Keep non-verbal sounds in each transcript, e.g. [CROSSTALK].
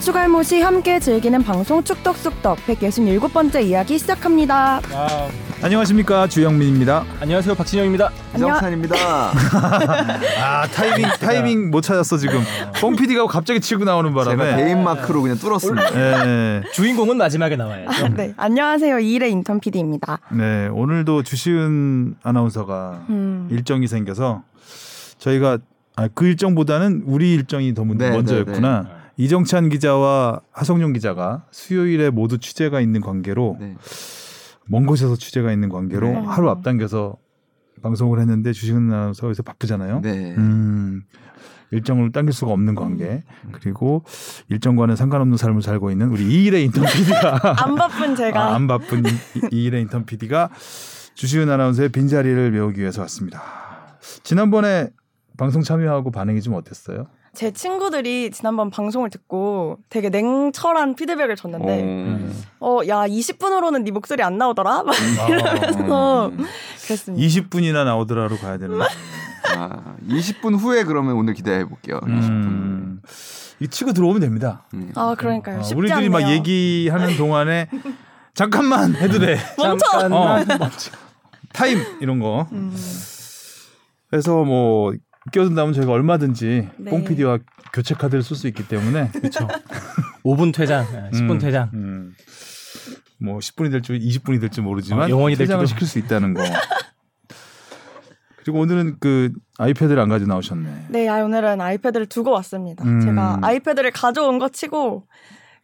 추갈못이 함께 즐기는 방송 축덕숙덕 167번째 이야기 시작합니다. 아, 안녕하십니까 주영민입니다. 안녕하세요 박진영입니다. 이정찬입니다. [LAUGHS] 아 타이밍 타이밍 못 찾았어 지금. 뽕 PD가 갑자기 치고 나오는 바람에. 개인 마크로 그냥 뚫었습니다. 네, 주인공은 마지막에 나와야죠. 네, 안녕하세요. 이일의 인턴 PD입니다. 네 오늘도 주시은 아나운서가 음. 일정이 생겨서 저희가 아, 그 일정보다는 우리 일정이 더 네, 먼저였구나. 이정찬 기자와 하성룡 기자가 수요일에 모두 취재가 있는 관계로 네. 먼 곳에서 취재가 있는 관계로 네. 하루 앞당겨서 방송을 했는데 주시은 아나운서가 여기서 바쁘잖아요. 네. 음, 일정을 당길 수가 없는 관계 그리고 일정과는 상관없는 삶을 살고 있는 우리 이일의 인턴 PD가 [LAUGHS] 안 바쁜 제가 아, 안 바쁜 이- 이일의 인턴 PD가 주시은 아나운서의 빈자리를 메우기 위해서 왔습니다. 지난번에 방송 참여하고 반응이 좀 어땠어요? 제 친구들이 지난번 방송을 듣고 되게 냉철한 피드백을 줬는데 음. 어, 야 20분으로는 네 목소리 안 나오더라? 막 이러면서 음. 그랬습니다. 20분이나 나오더라로 가야 되는. 아, 20분 후에 그러면 오늘 기대해 볼게요. 20분. 음, 이 치고 들어오면 됩니다. 음. 아 그러니까요. 어, 쉽지 우리들이 않네요. 막 얘기하는 동안에 잠깐만 해도 돼. [LAUGHS] 멈춰. 어, 타임 이런 거. 음, 그래서 뭐 끼어든다면 저희가 얼마든지 네. 뽕 PD와 교체 카드를 쓸 수 있기 때문에 그렇죠. 5분 퇴장, 예, 10분 음, 퇴장. 음. 뭐 10분이 될지 20분이 될지 모르지만 어, 영원히 퇴장을 될지도. 시킬 수 있다는 거. [LAUGHS] 그리고 오늘은 그 아이패드를 안 가져 나오셨네. 네, 아, 오늘은 아이패드를 두고 왔습니다. 음. 제가 아이패드를 가져온 거 치고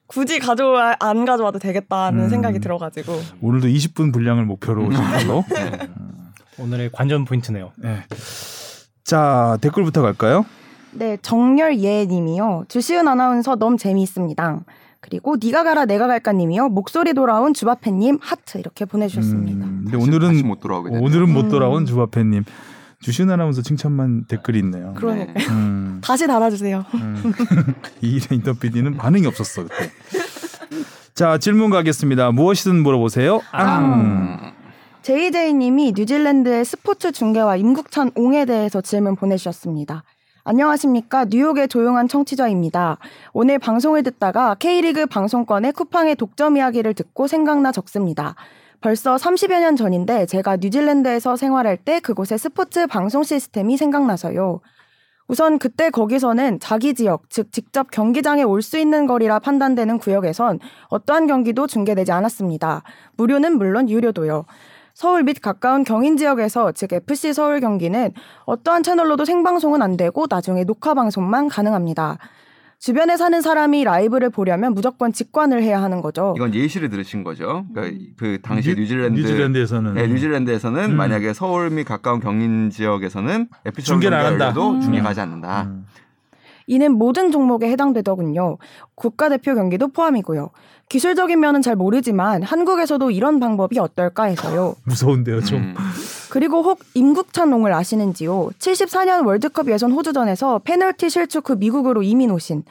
굳이 가져 안 가져와도 되겠다는 음. 생각이 들어가지고 오늘도 20분 분량을 목표로 지금로. [LAUGHS] 오늘의 관전 포인트네요. 네. 자 댓글부터 갈까요? 네, 정열예 님이요. 주시은 아나운서 너무 재미있습니다. 그리고 니가 가라 내가 갈까 님이요. 목소리 돌아온 주바페 님 하트 이렇게 보내 주셨습니다. 음, 근데 다시- 오늘은 다시 못 돌아오게 되네요. 오늘은 못 음. 돌아온 주바페 님 주신 아나운서 칭찬만 댓글이 있네요. 그러니까 네. 음, [LAUGHS] 다시 달아주세요. 음. [LAUGHS] 이일의 인턴 PD는 반응이 없었어 그때. 자 질문 가겠습니다. 무엇이든 물어보세요. 앙. 음. JJ님이 뉴질랜드의 스포츠 중계와 임국찬 옹에 대해서 질문 보내주셨습니다. 안녕하십니까. 뉴욕의 조용한 청취자입니다. 오늘 방송을 듣다가 K리그 방송권의 쿠팡의 독점 이야기를 듣고 생각나 적습니다. 벌써 30여 년 전인데 제가 뉴질랜드에서 생활할 때 그곳의 스포츠 방송 시스템이 생각나서요. 우선 그때 거기서는 자기 지역, 즉 직접 경기장에 올 수 있는 거리라 판단되는 구역에선 어떠한 경기도 중계되지 않았습니다. 무료는 물론 유료도요. 서울 및 가까운 경인 지역에서 즉 FC 서울 경기는 어떠한 채널로도 생방송은 안 되고 나중에 녹화 방송만 가능합니다. 주변에 사는 사람이 라이브를 보려면 무조건 직관을 해야 하는 거죠. 이건 예시를 들으신 거죠. 그러니까 그 당시 뉴- 뉴질랜드 뉴질랜드에서는 네, 뉴질랜드에서는 음. 만약에 서울 및 가까운 경인 지역에서는 FC 서울 중계를 안 한다. 도 음. 중계하지 않는다. 음. 이는 모든 종목에 해당되더군요. 국가대표 경기도 포함이고요. 기술적인 면은 잘 모르지만 한국에서도 이런 방법이 어떨까 해서요. 무서운데요 좀. 음. 그리고 혹 임국찬 농을 아시는지요? 74년 월드컵 예선 호주전에서 페널티 실축 후 미국으로 이민 오신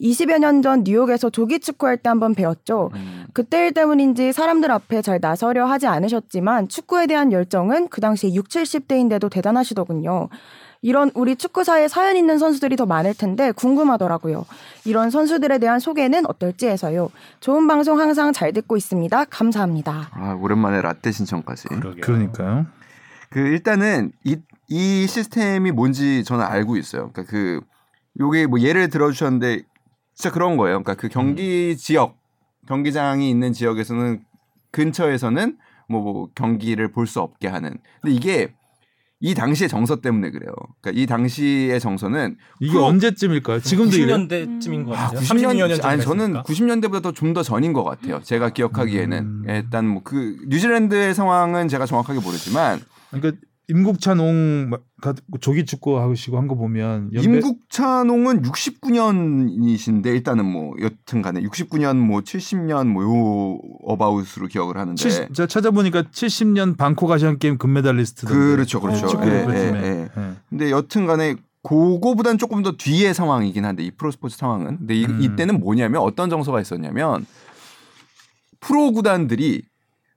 20여 년 전 뉴욕에서 조기 축구할 때 한번 배웠죠. 음. 그때 일 때문인지 사람들 앞에 잘 나서려 하지 않으셨지만 축구에 대한 열정은 그 당시 6, 70대인데도 대단하시더군요. 이런 우리 축구사에 사연 있는 선수들이 더 많을 텐데 궁금하더라고요. 이런 선수들에 대한 소개는 어떨지 해서요. 좋은 방송 항상 잘 듣고 있습니다. 감사합니다. 아, 오랜만에 라떼 신청까지. 그러게요. 그러니까요. 그 일단은 이, 이 시스템이 뭔지 저는 알고 있어요. 그러니까 그 요게 뭐 예를 들어 주셨는데 진짜 그런 거예요. 그러니까 그 경기 지역 경기장이 있는 지역에서는 근처에서는 뭐, 뭐 경기를 볼 수 없게 하는. 근데 이게 이 당시의 정서 때문에 그래요. 그러니까 이 당시의 정서는 이게 언제쯤일까요? 지금도 이래. 90년대쯤인 것 아, 같아요. 90년 30년 전 아니 저는 90년대보다 좀 더 전인 것 같아요. 제가 기억하기에는 음. 예, 일단 뭐 그 뉴질랜드의 상황은 제가 정확하게 모르지만 그러니까 임국찬 옹 조기 축구 하시고 한 거 보면 연배- 임국찬홍은 69년이신데 일단은 뭐 여튼간에 69년 뭐 70년 뭐요 어바웃으로 기억을 하는데 70, 제가 찾아보니까 70년 방콕 아시안 게임 금메달리스트. 그렇죠 그렇죠. 어, 축구 예. 예, 예. 예. 근데 여튼간에 그거보단 조금 더 뒤의 상황이긴 한데 이 프로스포츠 상황은 근데 이, 음. 이때는 뭐냐면 어떤 정서가 있었냐면 프로 구단들이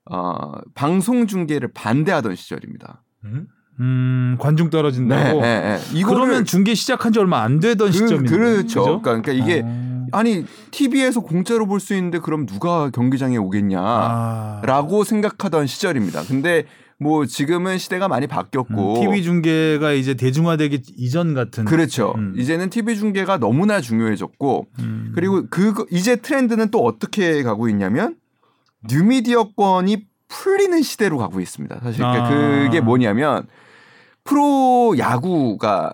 어, 방송 중계를 반대하던 시절입니다. 음? 음, 관중 떨어진다고. 네, 네, 네. 그러면 중계 시작한 지 얼마 안 되던 그, 시점인데. 그렇죠. 그러니까, 그러니까 이게 어. 아니 TV에서 공짜로 볼 수 있는데 그럼 누가 경기장에 오겠냐라고 아. 생각하던 시절입니다. 근데 뭐 지금은 시대가 많이 바뀌었고 TV 음, 중계가 이제 대중화되기 이전 같은 그렇죠. 음. 이제는 TV 중계가 너무나 중요해졌고 음. 그리고 그 이제 트렌드는 또 어떻게 가고 있냐면 뉴미디어권이 풀리는 시대로 가고 있습니다. 사실 그러니까 아. 그게 뭐냐면 프로 야구가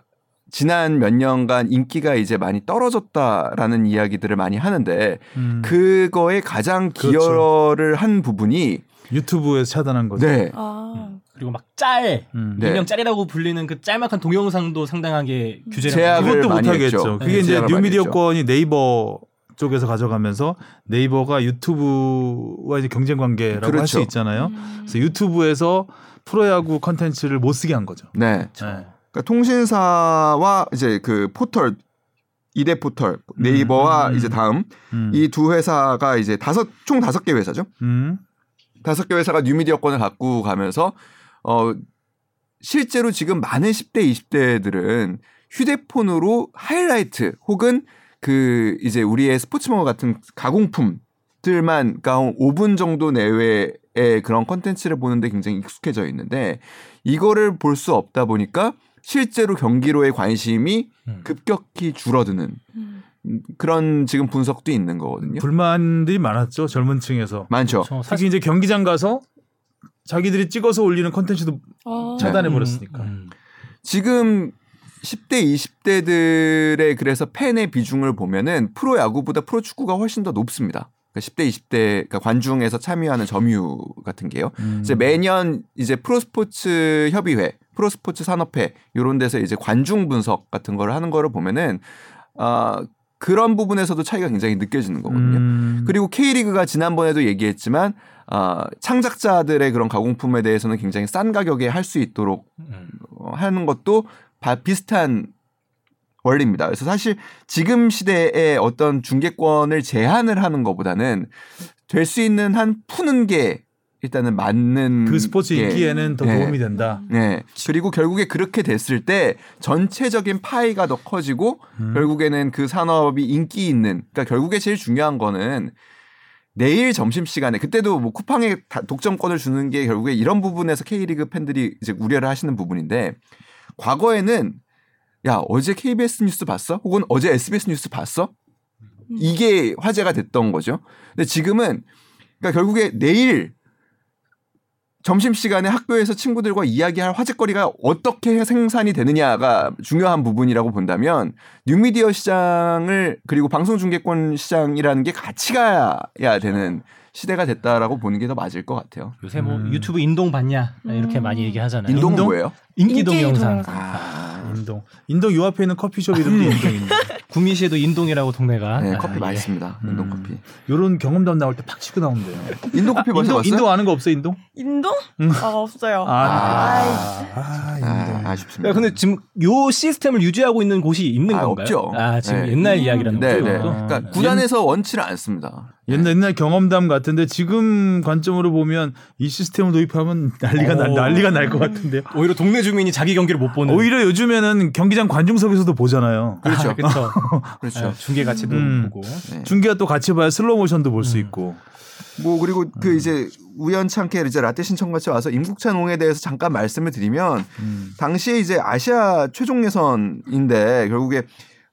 지난 몇 년간 인기가 이제 많이 떨어졌다라는 이야기들을 많이 하는데 음. 그거에 가장 그렇죠. 기여를 한 부분이 유튜브에서 차단한 거죠. 네. 아. 그리고 막 짤, 음. 네. 일명 짤이라고 불리는 그 짤막한 동영상도 상당하게 규제를 제약을 하고 그것도 많이 못하겠죠. 했죠. 그게 네, 이제 뉴미디어권이 네이버 쪽에서 가져가면서 네이버가 유튜브와 이제 경쟁 관계라고 할수 그렇죠. 있잖아요. 그래서 유튜브에서 프로야구 컨텐츠를 못 쓰게 한 거죠. 네. 네. 그러니까 통신사와 이제 그 포털 이대 포털 네이버와 음, 음. 이제 다음 음. 이두 회사가 이제 다섯 총 다섯 개 회사죠. 음. 다섯 개 회사가 뉴미디어권을 갖고 가면서 어 실제로 지금 많은 10대 20대들은 휴대폰으로 하이라이트 혹은 그 이제 우리의 스포츠머그 같은 가공품들만 그러니까 한 5분 정도 내외의 그런 컨텐츠를 보는데 굉장히 익숙해져 있는데 이거를 볼 수 없다 보니까 실제로 경기로의 관심이 음. 급격히 줄어드는 음. 음, 그런 지금 분석도 있는 거거든요. 불만들이 많았죠. 젊은 층에서. 많죠. 저 사실 특히 이제 경기장 가서 자기들이 찍어서 올리는 컨텐츠도 아. 차단해 음, 버렸으니까. 음. 지금 10대, 20대들의 그래서 팬의 비중을 보면은 프로 야구보다 프로 축구가 훨씬 더 높습니다. 그러니까 10대, 20대 그러니까 관중에서 참여하는 점유 같은 게요. 음. 이제 매년 이제 프로스포츠 협의회, 프로스포츠 산업회 이런 데서 이제 관중 분석 같은 거를 하는 거를 보면은 아 그런 부분에서도 차이가 굉장히 느껴지는 거거든요. 음. 그리고 K리그가 지난번에도 얘기했지만 아, 창작자들의 그런 가공품에 대해서는 굉장히 싼 가격에 할 수 있도록 음. 어, 하는 것도 바- 비슷한 원리입니다. 그래서 사실 지금 시대에 어떤 중계권을 제한을 하는 것보다는 될 수 있는 한 푸는 게 일단은 맞는 그 스포츠 게 인기에는 더 네. 도움이 된다. 네. 그리고 결국에 그렇게 됐을 때 전체적인 파이가 더 커지고 음. 결국에는 그 산업이 인기 있는 그러니까 결국에 제일 중요한 거는 내일 점심 시간에 그때도 뭐 쿠팡에 다- 독점권을 주는 게 결국에 이런 부분에서 K리그 팬들이 이제 우려를 하시는 부분인데 과거에는 야 어제 KBS 뉴스 봤어? 혹은 어제 SBS 뉴스 봤어? 이게 화제가 됐던 거죠. 근데 지금은 그러니까 결국에 내일 점심 시간에 학교에서 친구들과 이야기할 화제거리가 어떻게 생산이 되느냐가 중요한 부분이라고 본다면 뉴미디어 시장을 그리고 방송 중계권 시장이라는 게 같이 가야 되는 시대가 됐다라고 보는 게 더 맞을 것 같아요. 요새 뭐 음. 유튜브 인동 봤냐 이렇게 음. 많이 얘기하잖아요. 인동은 인동? 뭐예요? 인기 동영상. 동영상. 아, 인동. 인동 요 앞에 있는 커피숍 이름도 [LAUGHS] 인동인데. 구미시에도 인동이라고 동네가. 네, 아, 커피 예. 맛있습니다. 인동 음. 커피. 요런 경험담 나올 때 팍 치고 나온대요. 인동 커피 인동, 마셔봤어요? 인동 아는 거 없어 인동? 인동? 음. 아 없어요. 아, 아, 아, 인동. 아 쉽습니다. 야, 근데 지금 요 시스템을 유지하고 있는 곳이 있는 아, 건가요? 없죠. 아, 지금 네. 옛날 이야기라는 네, 거죠. 네. 그것도? 아. 그러니까 구단에서 원치를 않습니다. 옛날 옛날 경험담 같은데 지금 관점으로 보면 이 시스템을 도입하면 난리가 날 오. 난리가 날 것 같은데요. 오히려 동네 주민이 자기 경기를 못 보는. 오히려 요즘에는 경기장 관중석에서도 보잖아요. 그렇죠. [LAUGHS] 그렇죠. 그렇죠. 중계 가치도 음. 보고. 네. 중계가 또 같이 봐야 슬로우 모션도 볼수 음. 있고. 뭐 그리고 그 이제 우연찮게 이제 라떼 신청같이 와서 임국찬 옹에 대해서 잠깐 말씀을 드리면 음. 당시에 이제 아시아 최종 예선인데 결국에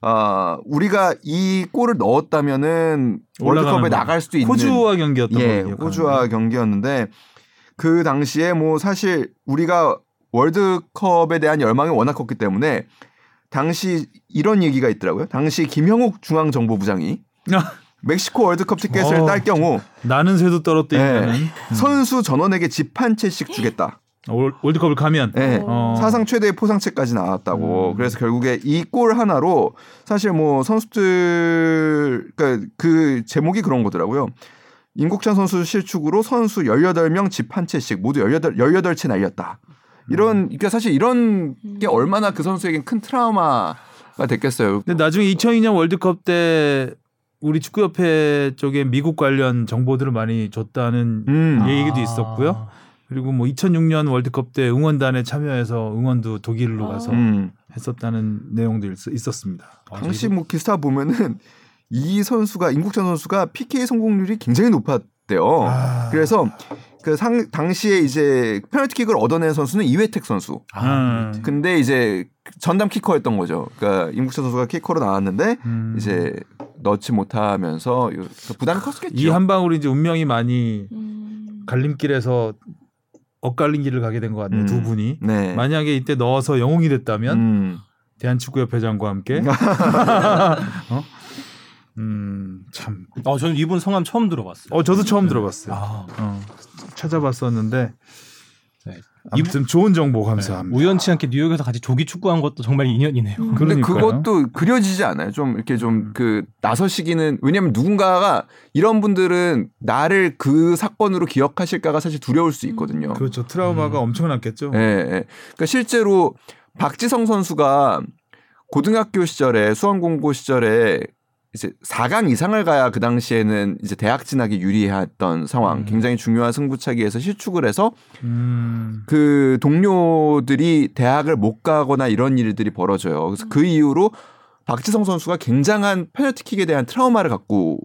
아 우리가 이 골을 넣었다면은 월드컵에 거. 나갈 수도 있는 호주와 경기였던 예, 기억하는데. 호주와 경기였는데 그 당시에 뭐 사실 우리가 월드컵에 대한 열망이 워낙 컸기 때문에 당시 이런 얘기가 있더라고요. 당시 김형욱 중앙정보부장이 멕시코 월드컵 티켓을 어. 딸 경우 나는 새도 떨어뜨리는 네. 선수 전원에게 집 한 채씩 주겠다. 월- 월드컵을 가면 네. 어. 사상 최대의 포상채까지 나왔다고. 음. 그래서 결국에 이 골 하나로 사실 뭐 선수들 그러니까 그 제목이 그런 거더라고요. 임국찬 선수 실축으로 선수 18명 집 한 채씩 모두 18 18채 날렸다. 이런 그러니까 사실 이런 게 얼마나 그 선수에겐 큰 트라우마가 됐겠어요. 근데 나중에 2002년 월드컵 때 우리 축구협회 쪽에 미국 관련 정보들을 많이 줬다는 음. 얘기도 있었고요. 그리고 뭐 2006년 월드컵 때 응원단에 참여해서 응원도 독일로 아. 가서 음. 했었다는 내용도 있- 있었습니다. 아, 당시 뭐 기사 보면은 이 선수가 임국찬 선수가 PK 성공률이 굉장히 높았대요. 아. 그래서 그 상, 당시에 이제 페널티킥을 얻어낸 선수는 이회택 선수. 아, 음. 근데 이제 전담 키커였던 거죠. 그러니까 임국찬 선수가 키커로 나왔는데 음. 이제 넣지 못하면서 요- 부담이 컸겠죠. 이 한 방울이 이제 운명이 많이 음. 갈림길에서 엇갈린 길을 가게 된 것 같네요. 음. 두 분이. 네. 만약에 이때 넣어서 영웅이 됐다면 음. 대한축구협회장과 함께 [LAUGHS] [LAUGHS] 어? 음, 참. 어, 저는 이분 성함 처음 들어봤어요. 어, 저도 처음 들어봤어요. 아, 어, 찾아봤었는데 네. 아무튼 좋은 정보 감사합니다. 우연치 않게 뉴욕에서 같이 조기 축구한 것도 정말 인연이네요. 음. 근데 그러니까요. 그것도 그려지지 않아요. 좀 이렇게 좀 그 나서시기는 왜냐면 누군가가 이런 분들은 나를 그 사건으로 기억하실까가 사실 두려울 수 있거든요. 그렇죠. 트라우마가 음. 엄청났겠죠. 예, 예. 그러니까 실제로 박지성 선수가 고등학교 시절에 수원공고 시절에 이제 4강 이상을 가야 그 당시에는 이제 대학 진학이 유리했던 상황, 음. 굉장히 중요한 승부차기에서 실축을 해서 음. 그 동료들이 대학을 못 가거나 이런 일들이 벌어져요. 그래서 그 이후로 박지성 선수가 굉장한 페널티킥에 대한 트라우마를 갖고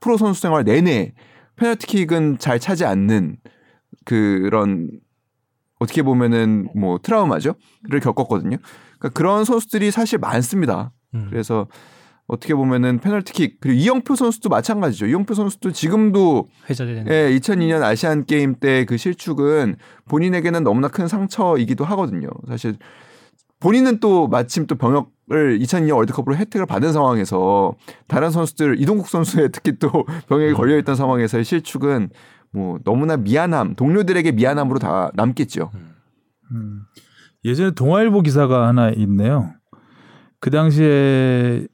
프로 선수 생활 내내 페널티킥은 잘 차지 않는 그런 어떻게 보면은 뭐 트라우마죠.를 겪었거든요. 그러니까 그런 선수들이 사실 많습니다. 음. 그래서 어떻게 보면은 페널티킥 그리고 이영표 선수도 마찬가지죠. 이영표 선수도 지금도 회자되는. 예, 2002년 아시안 게임 때 그 실축은 본인에게는 너무나 큰 상처이기도 하거든요. 사실 본인은 또 마침 또 병역을 2002년 월드컵으로 혜택을 받은 상황에서 다른 선수들 이동국 선수의 특히 또 [LAUGHS] 병역이 걸려 있던 상황에서의 실축은 뭐 너무나 미안함, 동료들에게 미안함으로 다 남겠죠. 음. 예전에 동아일보 기사가 하나 있네요. 그 당시에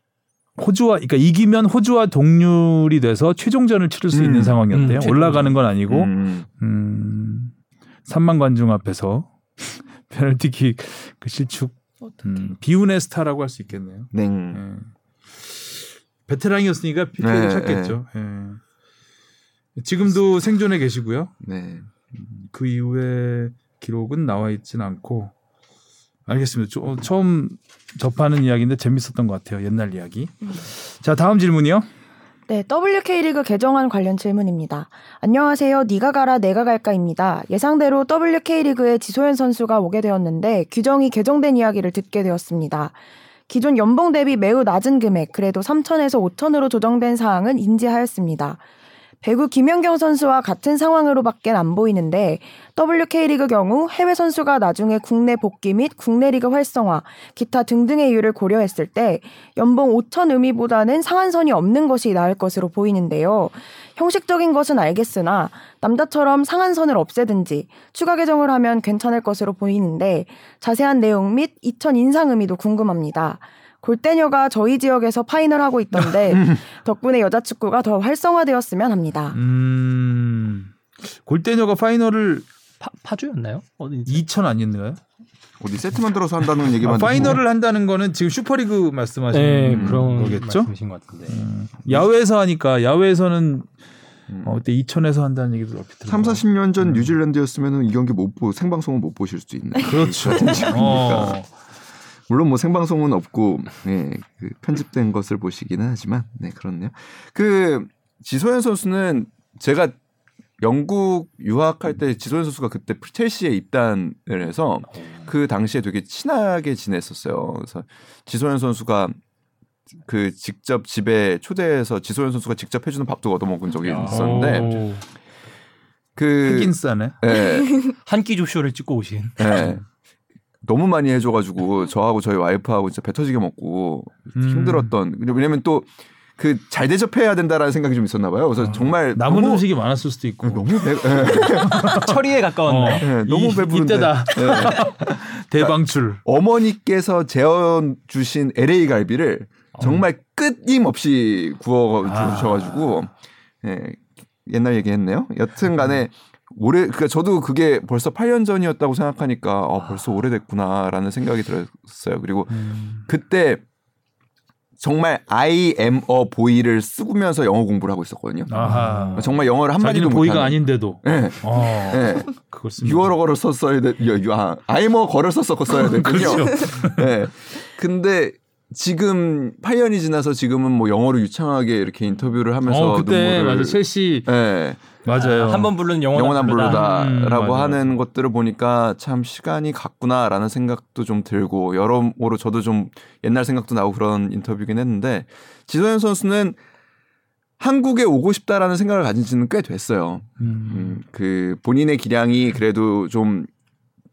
호주와 그러니까 이기면 호주와 동률이 돼서 최종전을 치를 수 음. 있는 상황이었대요. 음. 올라가는 건 아니고 음. 음, 3만 관중 앞에서 [LAUGHS] 페널티킥 그 실축. 음, 비운의 스타라고 할 수 있겠네요. 네. 예. 베테랑이었으니까 PK를 네, 찾겠죠. 예. 지금도 생존해 계시고요. 네. 그 이후에 기록은 나와 있진 않고 알겠습니다. 저- 어, 처음 접하는 이야기인데 재밌었던 것 같아요. 옛날 이야기. 음. 자 다음 질문이요. 네, WK리그 개정안 관련 질문입니다. 안녕하세요. 니가 가라 내가 갈까입니다. 예상대로 WK리그에 지소연 선수가 오게 되었는데 규정이 개정된 이야기를 듣게 되었습니다. 기존 연봉 대비 매우 낮은 금액, 그래도 3천에서 5천으로 조정된 사항은 인지하였습니다. 배구 김연경 선수와 같은 상황으로밖에 안 보이는데 WK리그 경우 해외 선수가 나중에 국내 복귀 및 국내 리그 활성화, 기타 등등의 이유를 고려했을 때 연봉 5천 의미보다는 상한선이 없는 것이 나을 것으로 보이는데요. 형식적인 것은 알겠으나 남자처럼 상한선을 없애든지 추가 개정을 하면 괜찮을 것으로 보이는데 자세한 내용 및 2천 인상 의미도 궁금합니다. 골대녀가 저희 지역에서 파인을 하고 있던데 [LAUGHS] 덕분에 여자 축구가 더 활성화되었으면 합니다. 음, 골대녀가 파이널을 파, 파주였나요? 어디 2천 아니었나요? 어디 세트 만 들어서 한다는 얘기만 아. 파이널을 한다는 거는 지금 슈퍼리그 말씀하시는 네, 그런 거겠죠? 말씀이신 것 같은데. 음, 야외에서 하니까 야외에서는 음. 어, 그때 2천에서 한다는 얘기도 얼핏 들어요. 3, 40년 전 음. 뉴질랜드였으면 이 경기 못 보, 생방송은 못 보실 수도 있네. 그렇죠. 어. 물론 뭐 생방송은 없고 예, 그 편집된 것을 보시기는 하지만 네 그렇네요. 그 지소연 선수는 제가 영국 유학할 때 지소연 선수가 그때 첼시에 입단을 해서 그 당시에 되게 친하게 지냈었어요. 그래서 지소연 선수가 그 직접 집에 초대해서 지소연 선수가 직접 해주는 밥도 얻어먹은 적이 있었는데 오, 그 흑인싸네. 예, 한끼 조쇼를 찍고 오신. 예. 너무 많이 해줘가지고 저하고 저희 와이프하고 진짜 배 터지게 먹고 음. 힘들었던 왜냐면 또 그 잘 대접해야 된다라는 생각이 좀 있었나 봐요. 그래서 정말 남은 너무, 음식이 많았을 수도 있고. 너무 배, 예, [LAUGHS] 처리에 가까웠나요? 어. 예, 너무 이- 배부른데 이때다. 예. [LAUGHS] 대방출. 어머니께서 재워 주신 LA 갈비를 정말 끊임없이 구워 아. 주셔가지고 예, 옛날 얘기했네요. 여튼간에 올해 그러니까 저도 그게 벌써 8년 전이었다고 생각하니까 어, 벌써 오래됐구나라는 생각이 들었어요. 그리고 음. 그때 정말 I am a boy를 쓰면서 영어 공부를 하고 있었거든요. 아하. 정말 영어를 한 마디도 자기는 보이가 못하는. 아닌데도. 예. 어. 예. 그걸 씁니다. 유어러거를 썼어야 돼. 아, I'm a 걸을 썼었어야 됐군요. [LAUGHS] 예. 근데 지금 8년이 지나서 지금은 뭐 영어로 유창하게 이렇게 인터뷰를 하면서 어 그때 맞아 첼시 예. 맞아요. 한번 영원 영원한 부르다. 블루다라고 음, 하는 것들을 보니까 참 시간이 갔구나라는 생각도 좀 들고 여러모로 저도 좀 옛날 생각도 나고 그런 인터뷰긴 했는데 지소연 선수는 한국에 오고 싶다라는 생각을 가진 지는 꽤 됐어요. 음. 음, 그 본인의 기량이 그래도 좀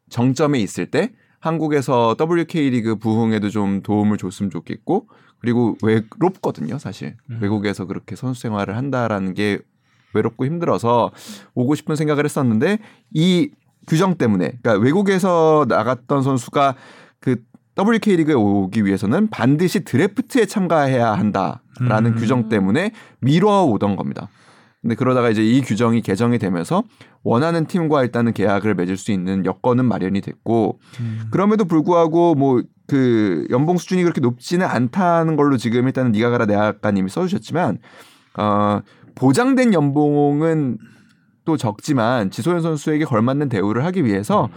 정점에 있을 때 한국에서 WK 리그 부흥에도 좀 도움을 줬으면 좋겠고 그리고 외롭거든요, 사실. 음. 외국에서 그렇게 선수 생활을 한다라는 게 외롭고 힘들어서 오고 싶은 생각을 했었는데 이 규정 때문에 그러니까 외국에서 나갔던 선수가 그 WK 리그에 오기 위해서는 반드시 드래프트에 참가해야 한다라는 음. 규정 때문에 미뤄오던 겁니다. 근데 그러다가 이제 이 규정이 개정이 되면서 원하는 팀과 일단은 계약을 맺을 수 있는 여건은 마련이 됐고 음. 그럼에도 불구하고 뭐 그 연봉 수준이 그렇게 높지는 않다는 걸로 지금 일단은 니가 가라 내학가님이 써주셨지만 어 보장된 연봉은 또 적지만 지소연 선수에게 걸맞는 대우를 하기 위해서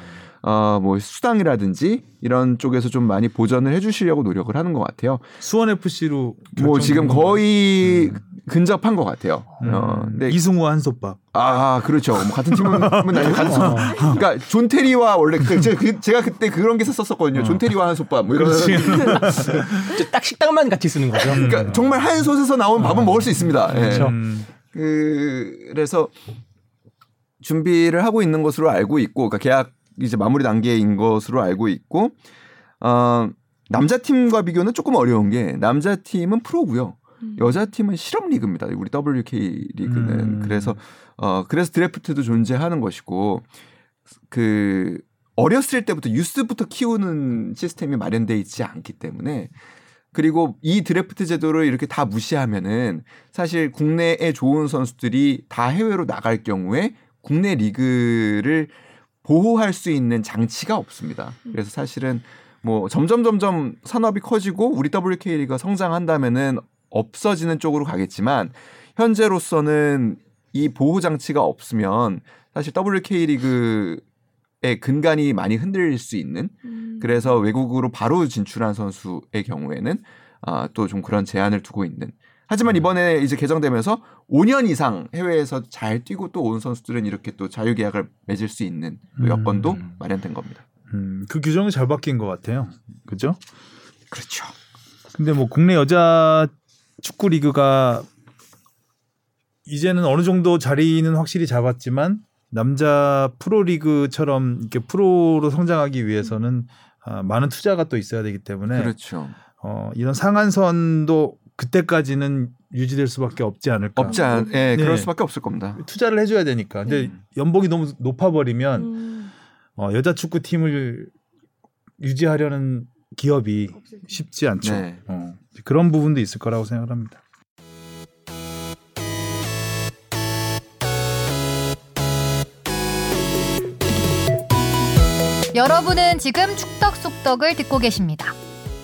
어뭐 수당이라든지 이런 쪽에서 좀 많이 보전을 해주시려고 노력을 하는 것 같아요. 수원 FC로 뭐 지금 거의 근접한 것 같아요. 어, 음. 근데 이승우 한솥밥. 아 그렇죠. 뭐 같은 팀은 [LAUGHS] 아니고 같은 팀. 그러니까 존 테리와 원래 그, 제가, 그, 제가 그때 그런 기사 썼었거든요. 존 테리와 한 솥밥 뭐 이런. 저딱 [LAUGHS] 식당만 같이 쓰는 거죠. 그러니까 정말 한 솥에서 나온 밥은 먹을 수 있습니다. 예. 그렇죠. 음. 그, 그래서 준비를 하고 있는 것으로 알고 있고, 그러니까 계약 이제 마무리 단계인 것으로 알고 있고, 어, 남자 팀과 비교는 조금 어려운 게 남자 팀은 프로고요. 여자 팀은 실업 리그입니다. 우리 WK 리그는 음. 그래서 어 그래서 드래프트도 존재하는 것이고 그 어렸을 때부터 유스부터 키우는 시스템이 마련돼 있지 않기 때문에 그리고 이 드래프트 제도를 이렇게 다 무시하면은 사실 국내에 좋은 선수들이 다 해외로 나갈 경우에 국내 리그를 보호할 수 있는 장치가 없습니다. 그래서 사실은 뭐 점점 점점 산업이 커지고 우리 WK 리그가 성장한다면은 없어지는 쪽으로 가겠지만 현재로서는 이 보호 장치가 없으면 사실 WK 리그의 근간이 많이 흔들릴 수 있는 그래서 외국으로 바로 진출한 선수의 경우에는 아, 또 좀 그런 제한을 두고 있는. 하지만 이번에 이제 개정되면서 5년 이상 해외에서 잘 뛰고 또 온 선수들은 이렇게 또 자유 계약을 맺을 수 있는 또 여건도 음. 마련된 겁니다. 음, 그 규정이 잘 바뀐 것 같아요. 그죠? 그렇죠. 근데 뭐 국내 여자 축구 리그가 이제는 어느 정도 자리는 확실히 잡았지만 남자 프로 리그처럼 이렇게 프로로 성장하기 위해서는 아, 많은 투자가 또 있어야 되기 때문에 그렇죠. 어, 이런 상한선도 그때까지는 유지될 수밖에 없지 않을까. 없지 않, 예, 네. 그럴 수밖에 없을 겁니다. 투자를 해줘야 되니까. 근데 연봉이 너무 높아버리면 음. 어, 여자 축구 팀을 유지하려는 기업이 쉽지 않죠. 네. 어, 그런 부분도 있을 거라고 생각합니다. 여러분은 지금 축덕 속덕을 듣고 계십니다.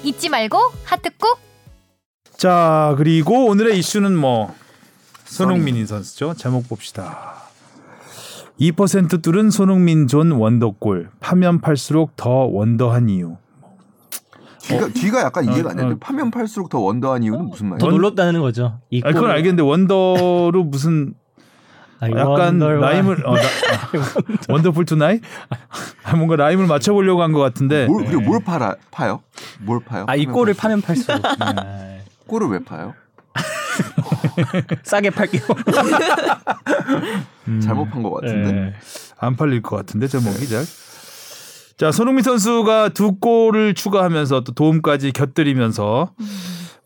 잊지 말고 하트 꾹. 자 그리고 오늘의 이슈는 뭐 손흥민 선수죠. 제목 봅시다. 2% 뚫은 손흥민 존 wonder goal 파면 팔수록 더 wonder한 이유. 뒤가, 뒤가 약간 이해가 안 되는데 어. 파면 팔수록 더 wonder한 이유는 무슨 더 말이에요? 놀랐다는 거죠. 이아 그건 알겠는데 wonder로 무슨 아, 이 약간 wonder와- 라임을 어, 나, [LAUGHS] 아, Wonderful Tonight 아, 뭔가 라임을 맞춰보려고 한 것 같은데 뭘, 그리고 뭘 팔아, 파요? 뭘 파요? 아, 이 파면 골을. 파면 팔수록 [LAUGHS] 아, 골을 왜 파요? [LAUGHS] 싸게 팔게요. 음, [LAUGHS] 잘못 판 것 같은데. 네. 안 팔릴 것 같은데 제목이 잘. 자 손흥민 선수가 두 골을 추가하면서 또 도움까지 곁들이면서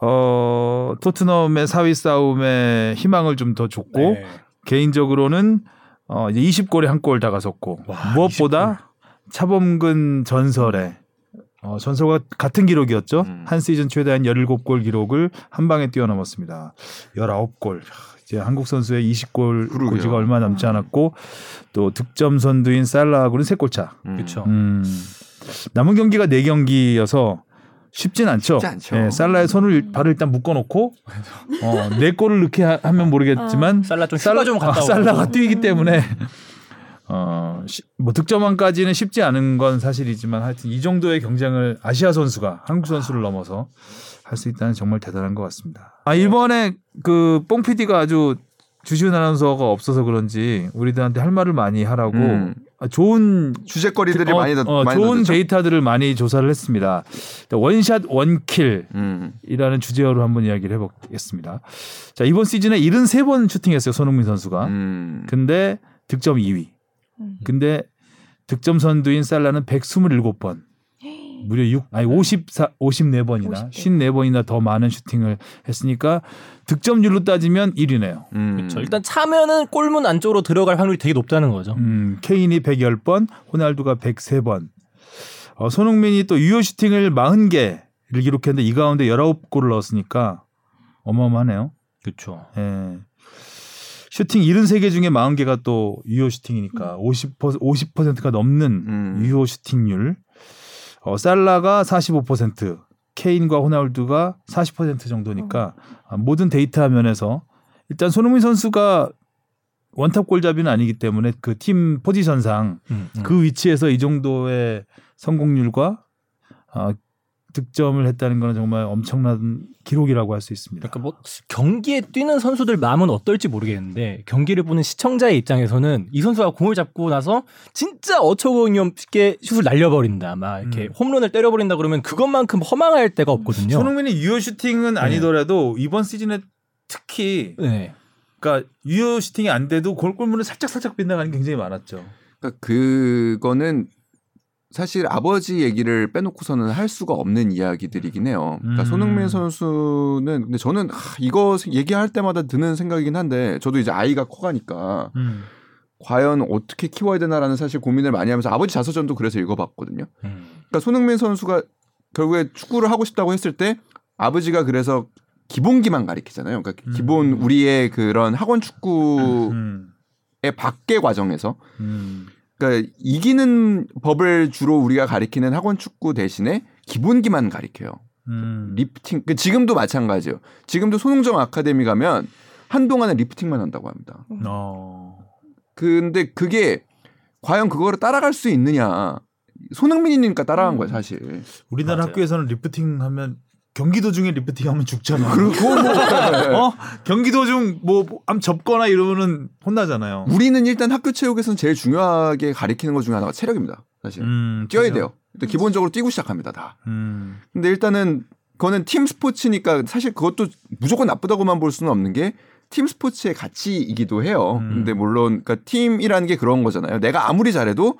어 토트넘의 4위 싸움에 희망을 좀 더 줬고 네. 개인적으로는 어 이제 20골에 한 골 다가섰고 와, 무엇보다 차범근 전설에 어, 전설과 같은 기록이었죠. 음. 한 시즌 최다인 17골 기록을 한 방에 뛰어넘었습니다. 19골. 이제 한국 선수의 20골 그러게요. 고지가 얼마 남지 않았고 또 득점 선두인 살라하고는 3골 차. 음. 그렇죠. 음. 남은 경기가 4경기여서 쉽진 않죠. 쉽지 않죠. 예, 살라의 손을 발을 일단 묶어 놓고 어, 4골을 넣게 하, 면 모르겠지만 살라 좀 휴가 좀 갔다 아, 오고. 살라가 뛰기 때문에 어, 시- 뭐 득점왕까지는 쉽지 않은 건 사실이지만 하여튼 이 정도의 경쟁을 아시아 선수가 한국 선수를 넘어서 할 수 있다는 정말 대단한 것 같습니다. 아 이번에 그뽕 PD가 아주 주시은 아나운서가 없어서 그런지 우리들한테 할 말을 많이 하라고 음. 아, 좋은 주제거리들이 어, 많이 더 어, 많이 좋은 던졌죠? 데이터들을 많이 조사를 했습니다. 원샷 원킬이라는 음. 주제어로 한번 이야기를 해보겠습니다. 자 이번 시즌에 73번 슈팅했어요 손흥민 선수가. 음. 근데 득점 2위. 음. 근데 득점 선두인 살라는 127번. 무려 6 아니 54 54번이나 50대. 54번이나 더 많은 슈팅을 했으니까 득점률로 따지면 1위네요. 음. 그렇죠. 일단 차면은 골문 안쪽으로 들어갈 확률이 되게 높다는 거죠. 음, 케인이 110번, 호날두가 103번. 어, 손흥민이 또 유효 슈팅을 40개를 기록했는데 이 가운데 19골을 넣었으니까 어마어마하네요. 그렇죠. 예. 슈팅 73개 중에 40개가 또 유효 슈팅이니까 50% 50%가 넘는 음. 유효 슈팅률. 어, 살라가 45%, 케인과 호날두가 40% 정도니까 아, 모든 데이터 면에서 일단 손흥민 선수가 원탑 골잡이는 아니기 때문에 그 팀 포지션상 음, 음. 그 위치에서 이 정도의 성공률과 아, 득점을 했다는 건 정말 엄청난 기록이라고 할 수 있습니다. 그러니까 뭐 경기에 뛰는 선수들 마음은 어떨지 모르겠는데 경기를 보는 시청자의 입장에서는 이 선수가 공을 잡고 나서 진짜 어처구니 없게 슛을 날려버린다, 막 이렇게 음. 홈런을 때려버린다 그러면 그것만큼 허망할 데가 없거든요. 손흥민이 유효 슈팅은 아니더라도 이번 시즌에 특히 네. 그러니까 유효 슈팅이 안 돼도 골 골문을 살짝 살짝 빗나가는 게 굉장히 많았죠. 그러니까 그거는 사실 아버지 얘기를 빼놓고서는 할 수가 없는 이야기들이긴 해요. 그러니까 음. 손흥민 선수는 근데 저는 하, 이거 얘기할 때마다 드는 생각이긴 한데 저도 이제 아이가 커가니까 음. 과연 어떻게 키워야 되나라는 사실 고민을 많이 하면서 아버지 자서전도 그래서 읽어봤거든요. 음. 그러니까 손흥민 선수가 결국에 축구를 하고 싶다고 했을 때 아버지가 그래서 기본기만 가리키잖아요. 그러니까 음. 기본 우리의 그런 학원 축구의 음. 밖의 과정에서 음. 그러니까 이기는 법을 주로 우리가 가리키는 학원 축구 대신에 기본기만 가리켜요. 음. 리프팅 그 지금도 마찬가지예요. 지금도 손웅정 아카데미 가면 한동안은 리프팅만 한다고 합니다. 어. 근데 그게 과연 그거를 따라갈 수 있느냐? 손흥민이니까 따라간 음. 거예요, 사실. 우리나라 맞아요. 학교에서는 리프팅 하면 경기도 중에 리프팅 하면 죽잖아. 그리고 뭐 [LAUGHS] 어? 경기도 중뭐 암 접거나 이러면은 혼나잖아요. 우리는 일단 학교 체육에서는 제일 중요하게 가리키는 것 중에 하나가 체력입니다. 사실 음, 뛰어야? 돼요. 일단 기본적으로 뛰고 시작합니다, 다. 음. 근데 일단은 그거는 팀 스포츠니까 사실 그것도 무조건 나쁘다고만 볼 수는 없는 게 팀 스포츠의 가치이기도 해요. 음. 근데 물론 그러니까 팀이라는 게 그런 거잖아요. 내가 아무리 잘해도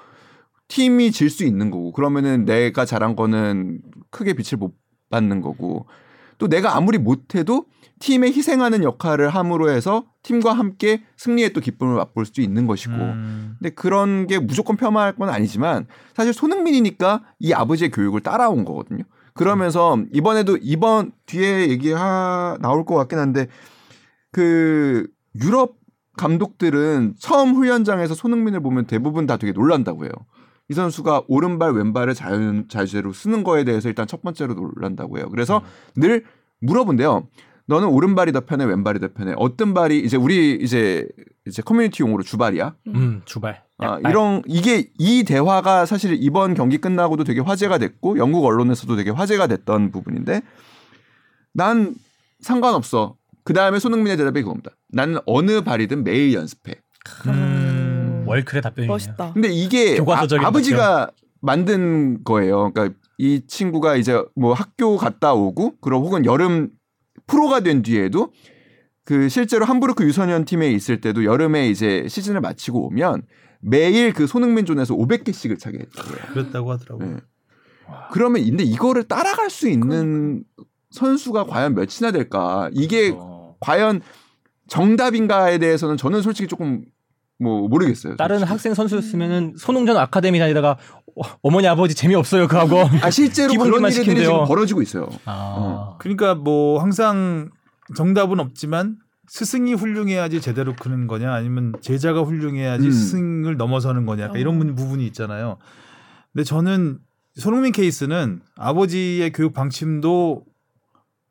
팀이 질 수 있는 거고 그러면은 내가 잘한 거는 크게 빛을 못 받는 거고 또 내가 아무리 못해도 팀에 희생하는 역할을 함으로 해서 팀과 함께 승리의 또 기쁨을 맛볼 수 있는 것이고 음. 근데 그런 게 무조건 폄하할 건 아니지만 사실 손흥민이니까 이 아버지의 교육을 따라온 거거든요. 그러면서 이번에도 이번 뒤에 얘기 하 나올 것 같긴 한데 그 유럽 감독들은 처음 훈련장에서 손흥민을 보면 대부분 다 되게 놀란다고 해요. 이 선수가 오른발 왼발을 자유, 자유제로 쓰는 거에 대해서 일단 첫 번째로 놀란다고 해요. 그래서 늘 물어본대요. 너는 오른발이 더 편해, 왼발이 더 편해. 어떤 발이 이제 우리 이제 이제 커뮤니티 용어로 주발이야. 음, 주발. 아. 이런 이게 이 대화가 사실 이번 경기 끝나고도 되게 화제가 됐고 영국 언론에서도 되게 화제가 됐던 부분인데 난 상관없어. 그 다음에 손흥민의 대답이 그겁니다. 나는 어느 발이든 매일 연습해. 음. 월클의 답변이네요. 멋있다. 근데 이게 교과서적인 아, 버지가 만든 거예요. 그러니까 이 친구가 이제 뭐 학교 갔다 오고 그럼 혹은 여름 프로가 된 뒤에도 그 실제로 함부르크 유소년 팀에 있을 때도 여름에 이제 시즌을 마치고 오면 매일 그 손흥민 존에서 500개씩을 차게 했대요. 그랬다고 하더라고요. 네. 그러면 근데 이거를 따라갈 수 있는 선수가 과연 몇이나 될까? 이게 어, 과연 정답인가에 대해서는 저는 솔직히 조금 뭐 모르겠어요. 다른 솔직히. 학생 선수였으면은 손흥전 아카데미 다니다가 어, 어머니 아버지 재미없어요 그 학원. [LAUGHS] 아 실제로 그런 일들이 시킨대요. 지금 벌어지고 있어요. 아. 그러니까 뭐 항상 정답은 없지만 스승이 훌륭해야지 제대로 크는 거냐 아니면 제자가 훌륭해야지 음. 스승을 넘어서는 거냐 약간 이런 어. 부- 부분이 있잖아요. 근데 저는 손흥민 케이스는 아버지의 교육 방침도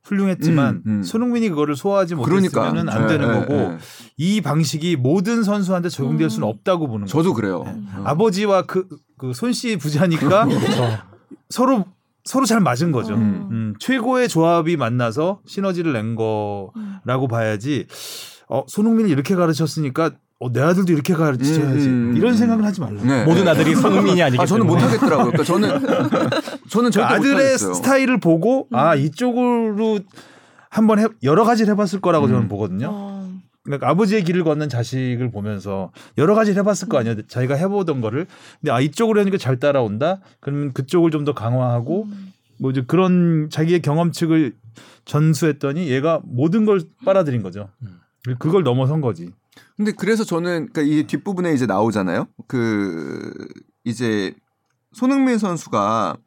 훌륭했지만 음, 음. 손흥민이 그거를 소화하지 그러니까 못했으면 안 예, 되는 예, 거고 예. 이 방식이 모든 선수한테 적용될 수는 음. 없다고 보는 거죠. 저도 그래요. 네. 어. 아버지와 그, 그 손씨 부자니까 서로 서로 잘 맞은 거죠. 음. 음, 최고의 조합이 만나서 시너지를 낸 거라고 봐야지. 어, 손흥민이 이렇게 가르쳤으니까 어, 내 아들도 이렇게 가르쳐야지. 음, 음, 이런 음. 생각을 하지 말라. 네, 모든 네. 아들이 손흥민이 아니기 아 저는 못 때문에. 하겠더라고요. 그러니까 저는 [LAUGHS] 저는 절대 그러니까 아들의 못하겠어요. 스타일을 보고 음. 아 이쪽으로 한번 해, 여러 가지를 해봤을 거라고 음. 저는 보거든요. 어. 그러니까 아버지의 길을 걷는 자식을 보면서 여러 가지를 해봤을 거 아니에요. 자기가 해보던 거를. 근데 아 이쪽으로 하니까 잘 따라온다. 그러면 그쪽을 좀 더 강화하고 음. 뭐 이제 그런 자기의 경험칙을 전수했더니 얘가 모든 걸 빨아들인 거죠. 음. 그걸 넘어선 거지. 근데 그래서 저는 그러니까 이 뒷부분에 이제 나오잖아요. 그 이제 손흥민 선수가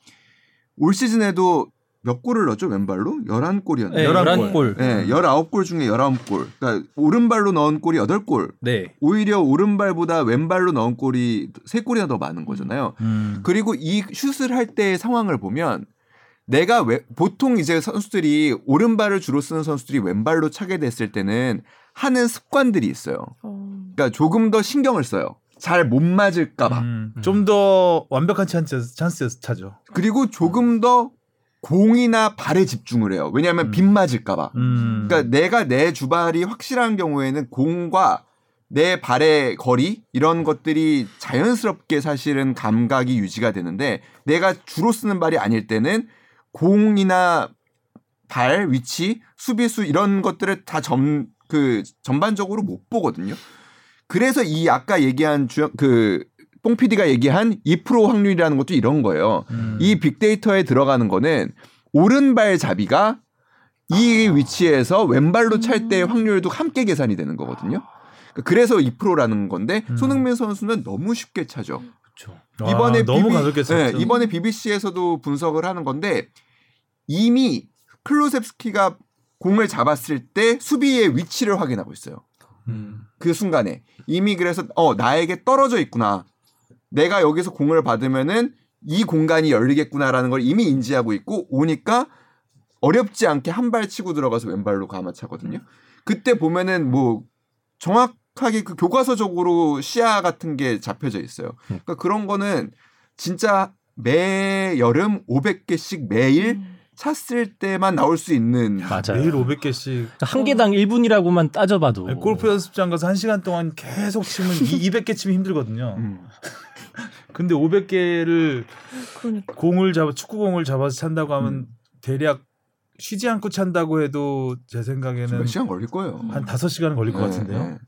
올 시즌에도 몇 골을 넣었죠? 왼발로? 11골이었나요? 네, 11골. 11골. 네, 19골 중에 19골. 그러니까 오른발로 넣은 골이 8골. 네. 오히려 오른발보다 왼발로 넣은 골이 3골이나 더 많은 거잖아요. 음. 그리고 이 슛을 할 때의 상황을 보면 내가 왜 보통 이제 선수들이 오른발을 주로 쓰는 선수들이 왼발로 차게 됐을 때는 하는 습관들이 있어요. 어. 그러니까 조금 더 신경을 써요. 잘 못 맞을까봐. 음. 좀더 완벽한 찬스, 찬스에서 차죠. 그리고 조금 더 공이나 발에 집중을 해요. 왜냐하면 음. 빗 맞을까봐. 음. 그러니까 내가 내 주발이 확실한 경우에는 공과 내 발의 거리 이런 것들이 자연스럽게 사실은 감각이 유지가 되는데 내가 주로 쓰는 발이 아닐 때는 공이나 발 위치 수비수 이런 것들을 다 점 그 전반적으로 못 보거든요. 그래서 이 아까 얘기한 주, 그 뽕피디가 얘기한 2% 확률이라는 것도 이런 거예요. 음. 이 빅데이터에 들어가는 거는 오른발 잡이가 이 위치에서 왼발로 찰 때의 확률도 함께 계산이 되는 거거든요. 그래서 2%라는 건데 음. 손흥민 선수는 너무 쉽게 차죠. 그렇죠. 아, 이번에 너무 BB 가볍게. 네, 이번에 BBC에서도 분석을 하는 건데 이미 클로셉스키가 공을 잡았을 때 수비의 위치를 확인하고 있어요. 음. 그 순간에 이미 그래서 어 나에게 떨어져 있구나. 내가 여기서 공을 받으면은 이 공간이 열리겠구나라는 걸 이미 인지하고 있고 오니까 어렵지 않게 한 발 치고 들어가서 왼발로 감아차거든요. 그때 보면은 뭐 정확하게 그 교과서적으로 시야 같은 게 잡혀져 있어요. 그러니까 그런 거는 진짜 매 여름 500개씩 매일 음. 찼을 때만 나올 수 있는 맞아요. 매일 500개씩 그러니까 한 개당 1분이라고만 따져봐도 골프 연습장 가서 1시간 동안 계속 치면 200개 [LAUGHS] 치면 힘들거든요. 음. [LAUGHS] 근데 500개를 그러니까. 공을 잡아 축구공을 잡아서 찬다고 하면 음. 대략 쉬지 않고 찬다고 해도 제 생각에는 몇 시간 걸릴 거예요. 한 5시간 걸릴 것 네, 같은데요. 네.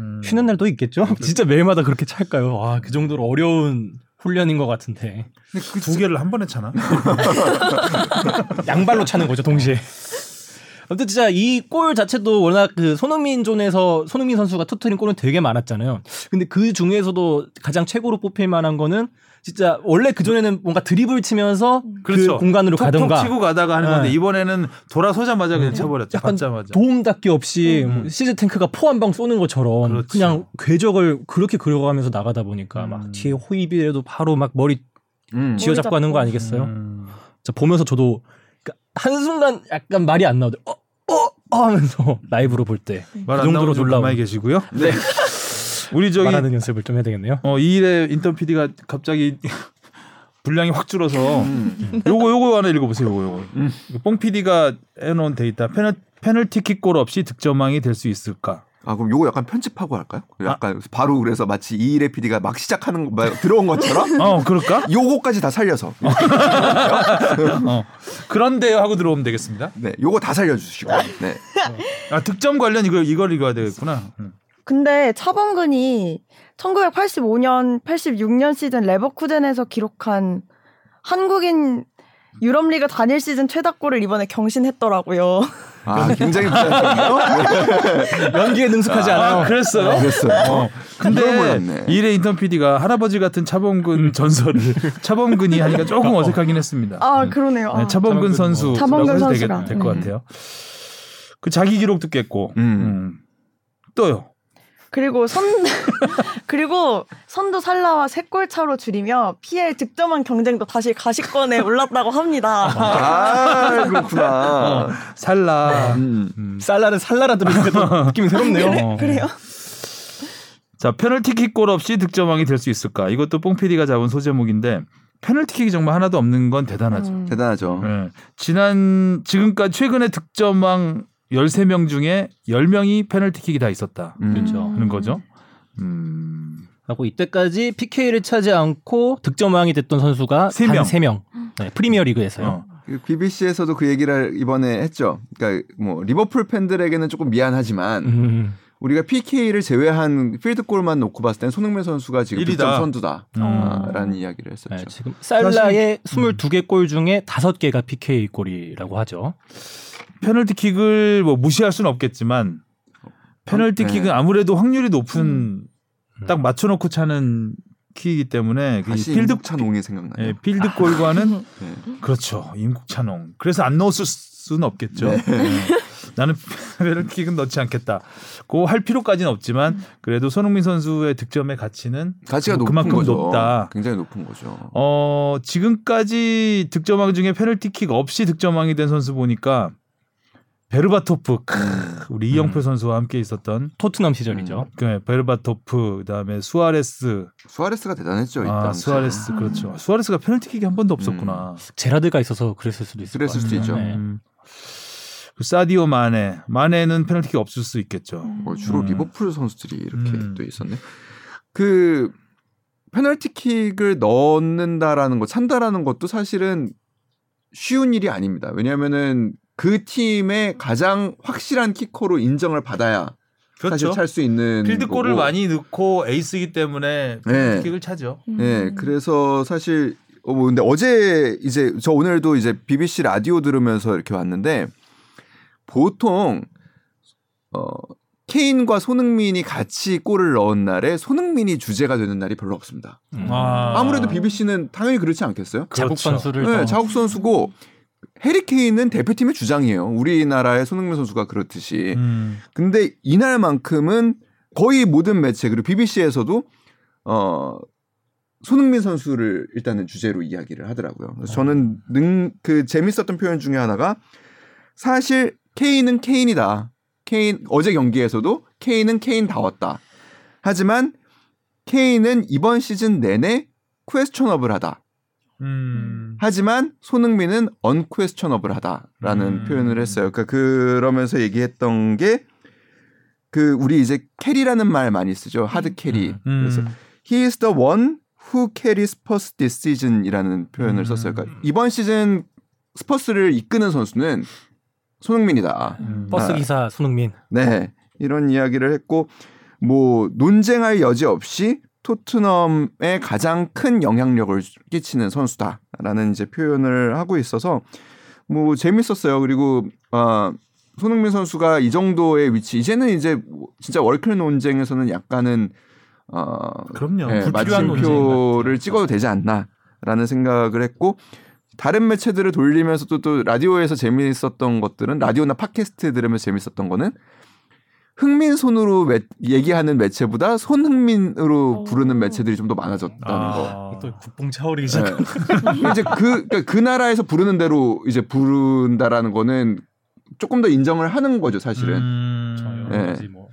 음. 쉬는 날도 있겠죠? 진짜 매일마다 그렇게 찰까요? 아, 그 정도로 어려운 훈련인 것 같은데 근데 그 두 개를 한 번에 차나? [LAUGHS] 양발로 차는 거죠 동시에. 아무튼 진짜 이 골 자체도 워낙 그 손흥민 존에서 손흥민 선수가 터트린 골은 되게 많았잖아요. 근데 그 중에서도 가장 최고로 뽑힐 만한 거는 진짜 원래 그 전에는 뭔가 드리블 치면서 그 그렇죠. 공간으로 톡톡 가던가 치고 가다가 하는 건데 네. 이번에는 돌아서자마자 그냥 차버렸죠. 약간 받자마자. 도움 닫기 없이 음. 뭐 시즈 탱크가 포 한 방 쏘는 것처럼 그렇죠. 그냥 궤적을 그렇게 그려가면서 나가다 보니까 막 음. 뒤에 호입이라도 바로 막 머리 음. 쥐어잡고 잡고. 하는 거 아니겠어요? 음. 자, 보면서 저도 그러니까 한순간 약간 말이 안 나오더라고요. 어, 어, 어 하면서 [LAUGHS] 라이브로 볼 때. 말안 정도로 놀라운. 가만히 계시고요. 네. [LAUGHS] 우리 저기 말하는 연습을 좀 해야 되겠네요. 어, 이일의 인턴 PD가 갑자기 [LAUGHS] 분량이 확 줄어서 음. 요거 요거 하나 읽어보세요. 요거 요거. 음. 뽕 PD가 해놓은 데이터 페널, 페널티킥 골 없이 득점왕이 될 수 있을까? 아 그럼 요거 약간 편집하고 할까요? 약간 바로 그래서 마치 이일의 PD가 막 시작하는 거막 들어온 것처럼 [LAUGHS] 어 그럴까? 요거까지 다 살려서 어 [LAUGHS] 그런데요 하고 들어오면 되겠습니다. 네 요거 다 살려주시고 네 아 득점 관련 이거 이걸 읽어야 되겠구나. 음. 근데 차범근이 1985년, 86년 시즌 레버쿠젠에서 기록한 한국인 유럽리그 단일 시즌 최다골을 이번에 경신했더라고요. 아 굉장히 부담스럽네요 [LAUGHS] 연기에 능숙하지 않아요. 아, 그랬어요? 그랬어요 어. 그걸 근데. 이래 인턴 PD가 할아버지 같은 차범근 전설을 [LAUGHS] 차범근이 하니까 조금 어색하긴 했습니다. 아, 음. 그러네요. 네, 아. 차범근 차범근 선수 뭐. 차범근 선수가. 될것 네. 같아요. 그 자기 기록도 깼고 음. 음. 또요. 그리고 선 [LAUGHS] 그리고 선두 살라와 세 골 차로 줄이며 PL 득점한 경쟁도 다시 가시권에 올랐다고 합니다. 아 그렇구나. 살라. 음. 음. 살라를 살라라 들으니까 느낌이 새롭네요. 어. 그래요? 자 페널티킥 골 없이 득점왕이 될 수 있을까? 이것도 뽕피디가 잡은 소제목인데 페널티킥이 정말 하나도 없는 건 대단하죠. 음. 대단하죠. 예. 지난 지금까지 최근에 득점왕 13명 중에 10명이 페널티킥이 다 있었다. 음. 그렇죠. 하는 거죠. 음. 하고 이때까지 PK를 차지 않고 득점왕이 됐던 선수가 세단 명. 3명. 네, 프리미어 리그에서요. 어. 그 BBC에서도 그 얘기를 이번에 했죠. 그러니까 뭐 리버풀 팬들에게는 조금 미안하지만 음. 우리가 PK를 제외한 필드골만 놓고 봤을 땐 손흥민 선수가 지금 일이다. 득점 선두다라는 어. 이야기를 했었죠. 네, 지금 살라의 22개 골 중에 5개가 PK 골이라고 하죠. 페널티킥을 뭐 무시할 수는 없겠지만 페널티킥은 네. 아무래도 확률이 높은 딱 맞춰놓고 차는 킥이기 때문에 그 필드 임국찬 옹이 생각나요. 예, 필드 골과는 [LAUGHS] 네. 그렇죠 임국찬홍. 그래서 안 넣었을 수는 없겠죠. 예. 나는 페널티킥은 넣지 않겠다. 고할 필요까지는 없지만 그래도 손흥민 선수의 득점의 가치는 가치가 그- 높은 그만큼 거죠. 높다. 굉장히 높은 거죠. 어 지금까지 득점왕 중에 페널티킥 없이 득점왕이 된 선수 보니까 베르바토프 크, 우리 이영표 선수와 함께 있었던 토트넘 시절이죠. 그 베르바토프 그다음에 수아레스 수아레스가 대단했죠. 이아 당시에. 수아레스 그렇죠 수아레스가 페널티킥이 한 번도 없었구나 제라드가 있어서 그랬을 수도 있을 그랬을 것 수도 같아요. 있죠. 네. 음. 그 사디오 마네 마네는 페널티킥 없을 수 있겠죠 어, 주로 음. 리버풀 선수들이 이렇게 음. 또 있었네. 그 페널티킥을 넣는다라는 거, 찬다라는 것도 사실은 쉬운 일이 아닙니다. 왜냐하면은 그 팀의 가장 확실한 키커로 인정을 받아야 사실 그렇죠 찰수 있는 필드골을 거고. 많이 넣고 에이스이기 때문에 페널티킥을 차죠 네, 그래서 사실 어, 뭐 근데 어제 이제 저 오늘도 이제 BBC 라디오 들으면서 이렇게 왔는데 보통 어 케인과 손흥민이 같이 골을 넣은 날에 손흥민이 주제가 되는 날이 별로 없습니다. 음. 아. 아무래도 BBC는 당연히 그렇지 않겠어요? 자국 그렇죠. 선수를 네, 더- 자국 선수고 해리 케인은 대표팀의 주장이에요. 우리나라의 손흥민 선수가 그렇듯이. 음. 근데 이날만큼은 거의 모든 매체 그리고 BBC에서도 어 손흥민 선수를 일단은 주제로 이야기를 하더라고요. 그래서 저는 능 그 재밌었던 표현 중에 하나가 사실 케인은 케인이다. 케인 어제 경기에서도 케인은 케인다웠다. 하지만 케인은 이번 시즌 내내 questionable하다. 음. 하지만 손흥민은 unquestionable하다라는 음. 표현을 했어요. 그러니까 그러면서 얘기했던 게 그 우리 이제 carry라는 말 많이 쓰죠. hard carry. 음. 그래서 he is the one who carries Spurs this season이라는 표현을 음. 썼어요. 그러니까 이번 시즌 스퍼스를 이끄는 선수는 손흥민이다. 음. 버스 아. 기사 손흥민. 네. 이런 이야기를 했고 뭐 논쟁할 여지 없이 토트넘에 가장 큰 영향력을 끼치는 선수다라는 이제 표현을 하고 있어서 뭐 재밌었어요. 그리고 어 손흥민 선수가 이 정도의 위치 이제는 이제 진짜 월클 논쟁에서는 약간은 어 그럼요 예, 마침표를 찍어도 되지 않나라는 생각을 했고 다른 매체들을 돌리면서도 또 라디오에서 재미있었던 것들은 라디오나 팟캐스트 들으면서 재밌었던 거는 흥민 손으로 매- 얘기하는 매체보다 손흥민으로 오. 부르는 매체들이 좀 더 많아졌다는 거. 아. 또 국뽕 차오르기 네. 시작. 이제 그, 그러니까 그 나라에서 부르는 대로 이제 부른다라는 거는 조금 더 인정을 하는 거죠, 사실은. 음. 저요. 네. 뭐.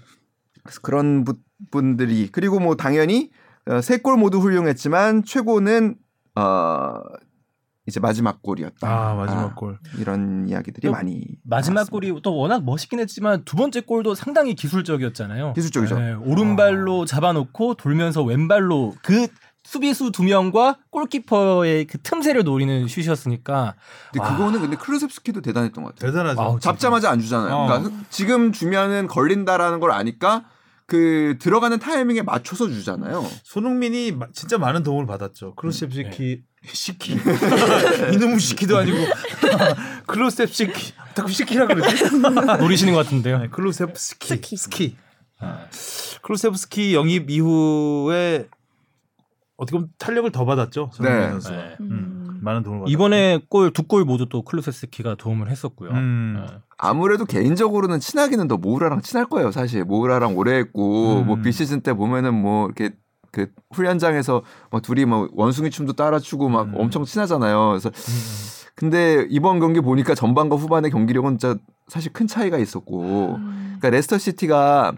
그래서 그런 부- 분들이 그리고 뭐 당연히 어, 세골 모두 훌륭했지만 최고는 어 이제 마지막 골이었다. 아 마지막 아, 골. 이런 이야기들이 또 많이 마지막 나왔습니다. 골이 또 워낙 멋있긴 했지만 두 번째 골도 상당히 기술적이었잖아요. 기술적이죠. 네, 오른발로 잡아놓고 돌면서 왼발로 그 수비수 두 명과 골키퍼의 그 틈새를 노리는 슛이었으니까 근데 와. 그거는 근데 클루셉스키도 대단했던 것 같아요. 대단하죠. 아우, 잡자마자 안 주잖아요. 어. 그러니까 지금 주면은 걸린다라는 걸 아니까 그 들어가는 타이밍에 맞춰서 주잖아요. 손흥민이 마- 진짜 많은 도움을 받았죠. 크로셉시키 네. 시키 [LAUGHS] 이놈의 시키도 아니고 클로셉시키 자꾸 시키라 그러지? [LAUGHS] 노리시는 것 같은데요. 네, 클로셉스키 스키. 스키. 클로셉스키 영입 이후에 어떻게 보면 탄력을 더 받았죠. 손흥민 네. 선수가. 네. 음. 많은 도움을. 이번에 골 두 골 모두 또 클루세스키가 도움을 했었고요. 음. 네. 아무래도 개인적으로는 친하기는 더 모우라랑 친할 거예요. 사실 모우라랑 오래 했고 음. 뭐 비시즌 때 보면은 뭐 이렇게 그 훈련장에서 막 둘이 뭐 원숭이 춤도 따라 추고 막 음. 엄청 친하잖아요. 그래서 근데 이번 경기 보니까 전반과 후반의 경기력은 진짜 사실 큰 차이가 있었고 그러니까 레스터 시티가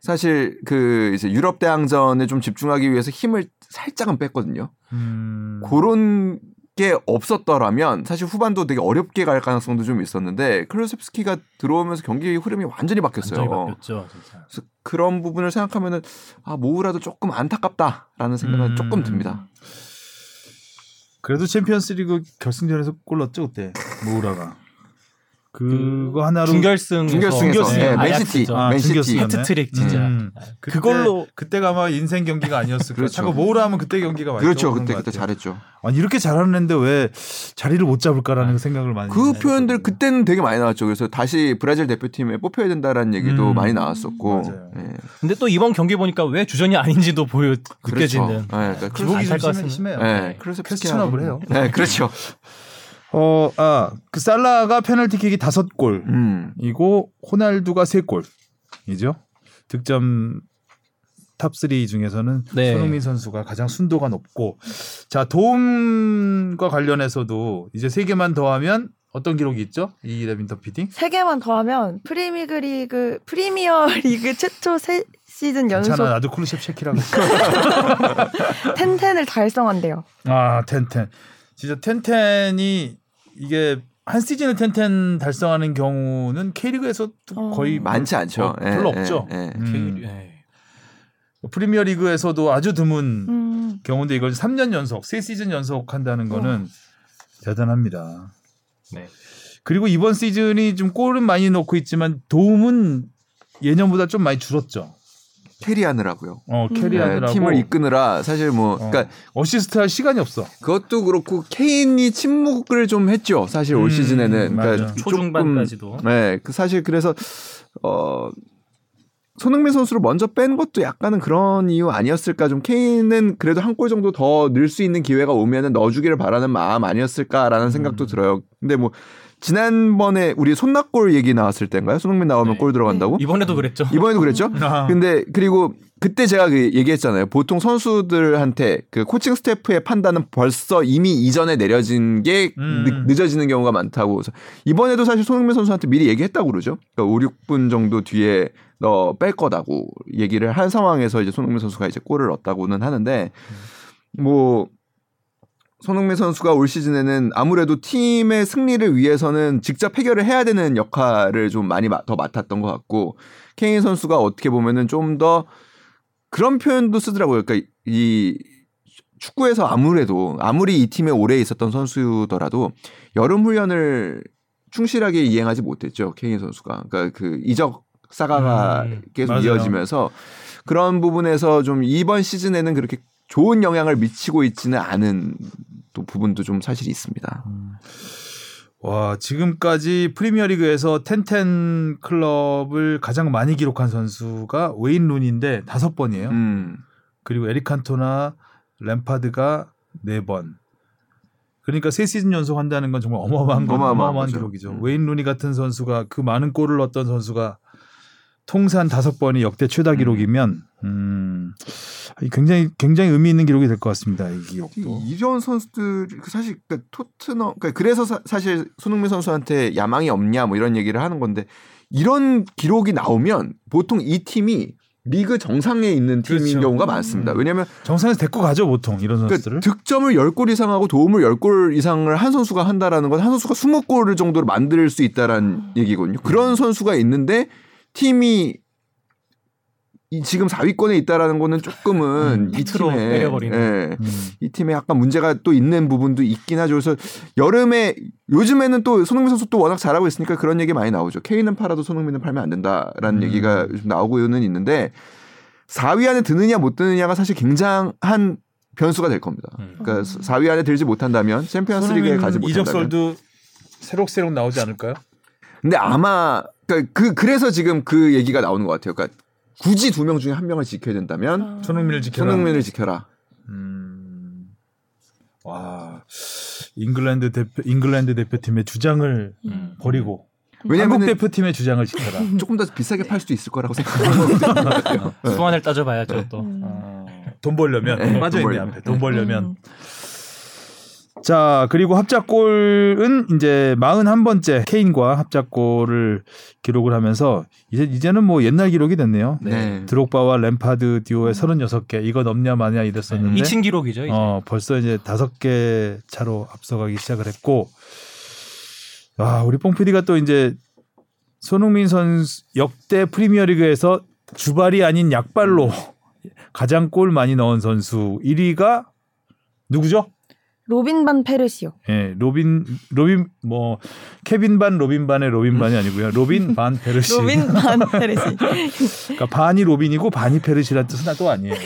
사실 그 이제 유럽 대항전에 좀 집중하기 위해서 힘을 살짝은 뺐거든요. 음. 그런 게 없었더라면 사실 후반도 되게 어렵게 갈 가능성도 좀 있었는데 클로셉스키가 들어오면서 경기 흐름이 완전히 바뀌었어요. 완전히 바뀌었죠. 그래서 그런 부분을 생각하면은 아 모우라도 조금 안타깝다라는 생각은 음. 조금 듭니다. 그래도 챔피언스리그 결승전에서 골 넣었죠 그때 모우라가. 그거 하나로 중결승 중결승에서 네, 맨시티, 아, 맨시티. 중결승이었네. 해트트릭 진짜. 음. 네. 그걸로 그때가 아마 인생 경기가 아니었을까. 그렇죠. 자꾸 모우라 하면 그때 경기가 많이 그렇죠. 그때 것 그때. 잘했죠. 아니 이렇게 잘하는데 왜 자리를 못 잡을까라는 생각을 많이. 그. 표현들 그때는 되게 많이 나왔죠. 그래서 다시 브라질 대표팀에 뽑혀야 된다라는 얘기도 음. 많이 나왔었고. 맞아요. 예. 근데 또 이번 경기 보니까 왜 주전이 아닌지도 보여 그렇죠. 느껴지는. 예, 그러니까 기복이 살짝 좀 심해, 심해요. 네, 클로셉스키 캐스트업을 해요. 네, 그렇죠. [LAUGHS] 어, 아, 그 살라가 페널티킥이 다섯 골. 음. 이고 호날두가 세 골이죠. 득점 탑3 중에서는 네. 손흥민 선수가 가장 순도가 높고 자, 도움과 관련해서도 이제 세 개만 더하면 어떤 기록이 있죠? 이 레빈턴 PD? 세 개만 더하면 프리미그 리그 프리미어 [LAUGHS] 리그 최초 세 시즌 연속 괜찮아. 나도 클루셉 쉐키라고. [LAUGHS] ten-ten을 달성한대요. 아, ten-ten. 진짜 ten-ten이 이게 한 시즌에 ten-ten 달성하는 경우는 K리그에서 어. 거의 많지 않죠. 어, 예, 별로 예, 없죠. 예. 음. 예. 프리미어 리그에서도 아주 드문 음. 경우인데 이걸 3년 연속, 세 시즌 연속 한다는 거는 대단합니다. 네. 그리고 이번 시즌이 좀 골은 많이 넣고 있지만 도움은 예년보다 좀 많이 줄었죠. carry하느라고요. 어, 음. carry하느라고 네, 팀을 이끄느라 사실 뭐 어, 그러니까 어시스트 할 시간이 없어. 그것도 그렇고 케인이 침묵을 좀 했죠. 사실 올 음, 시즌에는. 그러니까 초중반까지도. 조금, 네, 그 사실 그래서 어 손흥민 선수를 먼저 뺀 것도 약간은 그런 이유 아니었을까? 좀 케인은 그래도 한 골 정도 더 넣을 수 있는 기회가 오면은 넣어주기를 바라는 마음 아니었을까라는 생각도 음. 들어요. 근데 뭐 지난번에 우리 손낙골 얘기 나왔을 때인가요? 손흥민 나오면 네. 골 들어간다고? 이번에도 그랬죠. 이번에도 그랬죠? [LAUGHS] 아, 근데 그리고 그때 제가 그 얘기했잖아요. 보통 선수들한테 그 코칭 스태프의 판단은 벌써 이미 이전에 내려진 게 음. 늦, 어지는 경우가 많다고. 이번에도 사실 손흥민 선수한테 미리 얘기했다고 그러죠. 그러니까 5, 6분 정도 뒤에 너 뺄 거다고 얘기를 한 상황에서 이제 손흥민 선수가 이제 골을 넣었다고는 하는데 뭐 손흥민 선수가 올 시즌에는 아무래도 팀의 승리를 위해서는 직접 해결을 해야 되는 역할을 좀 많이 마- 더 맡았던 것 같고 케인 선수가 어떻게 보면은 좀 더 그런 표현도 쓰더라고요. 그러니까 이 축구에서 아무래도 아무리 이 팀에 오래 있었던 선수더라도 여름 훈련을 충실하게 이행하지 못했죠. 케인 선수가. 그러니까 그 이적 사가가 음, 계속 맞아요. 이어지면서 그런 부분에서 좀 이번 시즌에는 그렇게 좋은 영향을 미치고 있지는 않은 또 부분도 좀 사실 있습니다. 와 지금까지 프리미어리그에서 텐텐 클럽을 가장 많이 기록한 선수가 웨인 룬인데 다섯 번이에요. 음. 그리고 에릭 칸토나 램파드가 네 번. 그러니까 세 시즌 연속 한다는 건 정말 어마어마한 건 어마어마한 어마어마한. 기록이죠. 음. 웨인 루니 같은 선수가 그 많은 골을 넣었던 선수가 통산 다섯 번이 역대 최다 기록이면 음, 굉장히 굉장히 의미 있는 기록이 될 것 같습니다. 이 기록도. 이런 선수들 그 사실 그 토트넘 그러니까 그래서 사, 실 손흥민 선수한테 야망이 없냐 뭐 이런 얘기를 하는 건데 이런 기록이 나오면 보통 이 팀이 리그 정상에 있는 팀인 그렇죠. 경우가 많습니다. 음. 왜냐하면 정상에서 데리고 가죠 보통 이런 그러니까 선수들을. 득점을 10골 이상 하고 도움을 10골 이상을 한 선수가 한다라는 건 한 선수가 20골을 정도로 만들 수 있다라는 얘기거든요. 그런 선수가 있는데 팀이 이 지금 4위권에 있다라는 거는 조금은 이 밑으로 팀에 내려버리는. 예, 음. 이 팀에 약간 문제가 또 있는 부분도 있긴 하죠. 그래서 여름에 요즘에는 또 손흥민 선수 또 워낙 잘하고 있으니까 그런 얘기 많이 나오죠. 케인은 팔아도 손흥민은 팔면 안 된다라는 음. 얘기가 요즘 나오고는 있는데 4위 안에 드느냐 못 드느냐가 사실 굉장한 변수가 될 겁니다. 음. 그러니까 4위 안에 들지 못한다면 챔피언스리그에 가지 못한다면 이적설도 새록새록 나오지 않을까요? 근데 아마 그러니까 그 그래서 지금 그 얘기가 나오는 것 같아요. 그러니까 굳이 두 명 중에 한 명을 지켜야 된다면 아. 손흥민을 지켜라. 손흥민을 지켜라. 음. 와. 잉글랜드 대표 잉글랜드 대표팀의 주장을 음. 버리고 한국 왜냐면 대표팀의 주장을 지켜라. [LAUGHS] 조금 더 비싸게 팔 수도 있을 거라고 생각해요. [LAUGHS] 수완을 따져봐야죠 또. 음. 어, 돈 벌려면 네, 빠져 돈 있네 벌려면. 앞에 돈 벌려면. 음. 자 그리고 합작골은 이제 41번째 케인과 합작골을 기록을 하면서 이제 이제는 뭐 옛날 기록이 됐네요. 네. 드록바와 램파드 듀오의 36개 이거 넘냐 마냐 이랬었는데 2층 기록이죠. 이제. 어, 벌써 이제 다섯 개 차로 앞서가기 시작을 했고, 아, 우리 뽕 PD가 또 이제 손흥민 선수 역대 프리미어리그에서 주발이 아닌 약발로 가장 골 많이 넣은 선수 1위가 누구죠? 로빈 반 페르시오. 예, 로빈 로빈 뭐 케빈 반 로빈 반의 로빈 반이 아니고요. 로빈 반 페르시. 로빈 반 페르시. 그러니까 반이 로빈이고 반이 페르시란 뜻은 또 아니에요. [LAUGHS]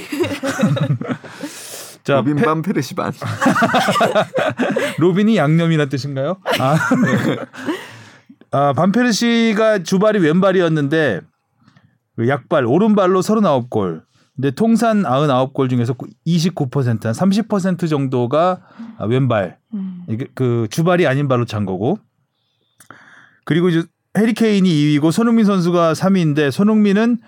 자, 로빈 페- 반 페르시 반. [LAUGHS] 로빈이 양념이란 뜻인가요? 아, 아 반 페르시가 주발이 왼발이었는데 그 약발 오른발로 39골. 근데 통산 99골 중에서 29%, 한 30% 정도가 아, 왼발. 음. 이게 그 주발이 아닌 발로 찬 거고. 그리고 이제 해리 케인이 2위고 손흥민 선수가 3위인데 손흥민은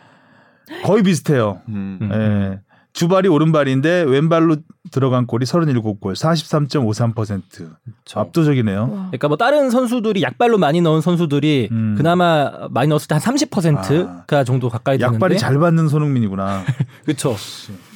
거의 비슷해요. 음. 음. 예. 주발이 오른발인데 왼발로 들어간 골이 37골, 43.53%. 그렇죠. 압도적이네요. 와. 그러니까 뭐 다른 선수들이 약발로 많이 넣은 선수들이 음. 그나마 많이 넣었을 때 한 30%가 정도 가까이 되는데 약발이 잘 받는 손흥민이구나. [LAUGHS] 그렇죠.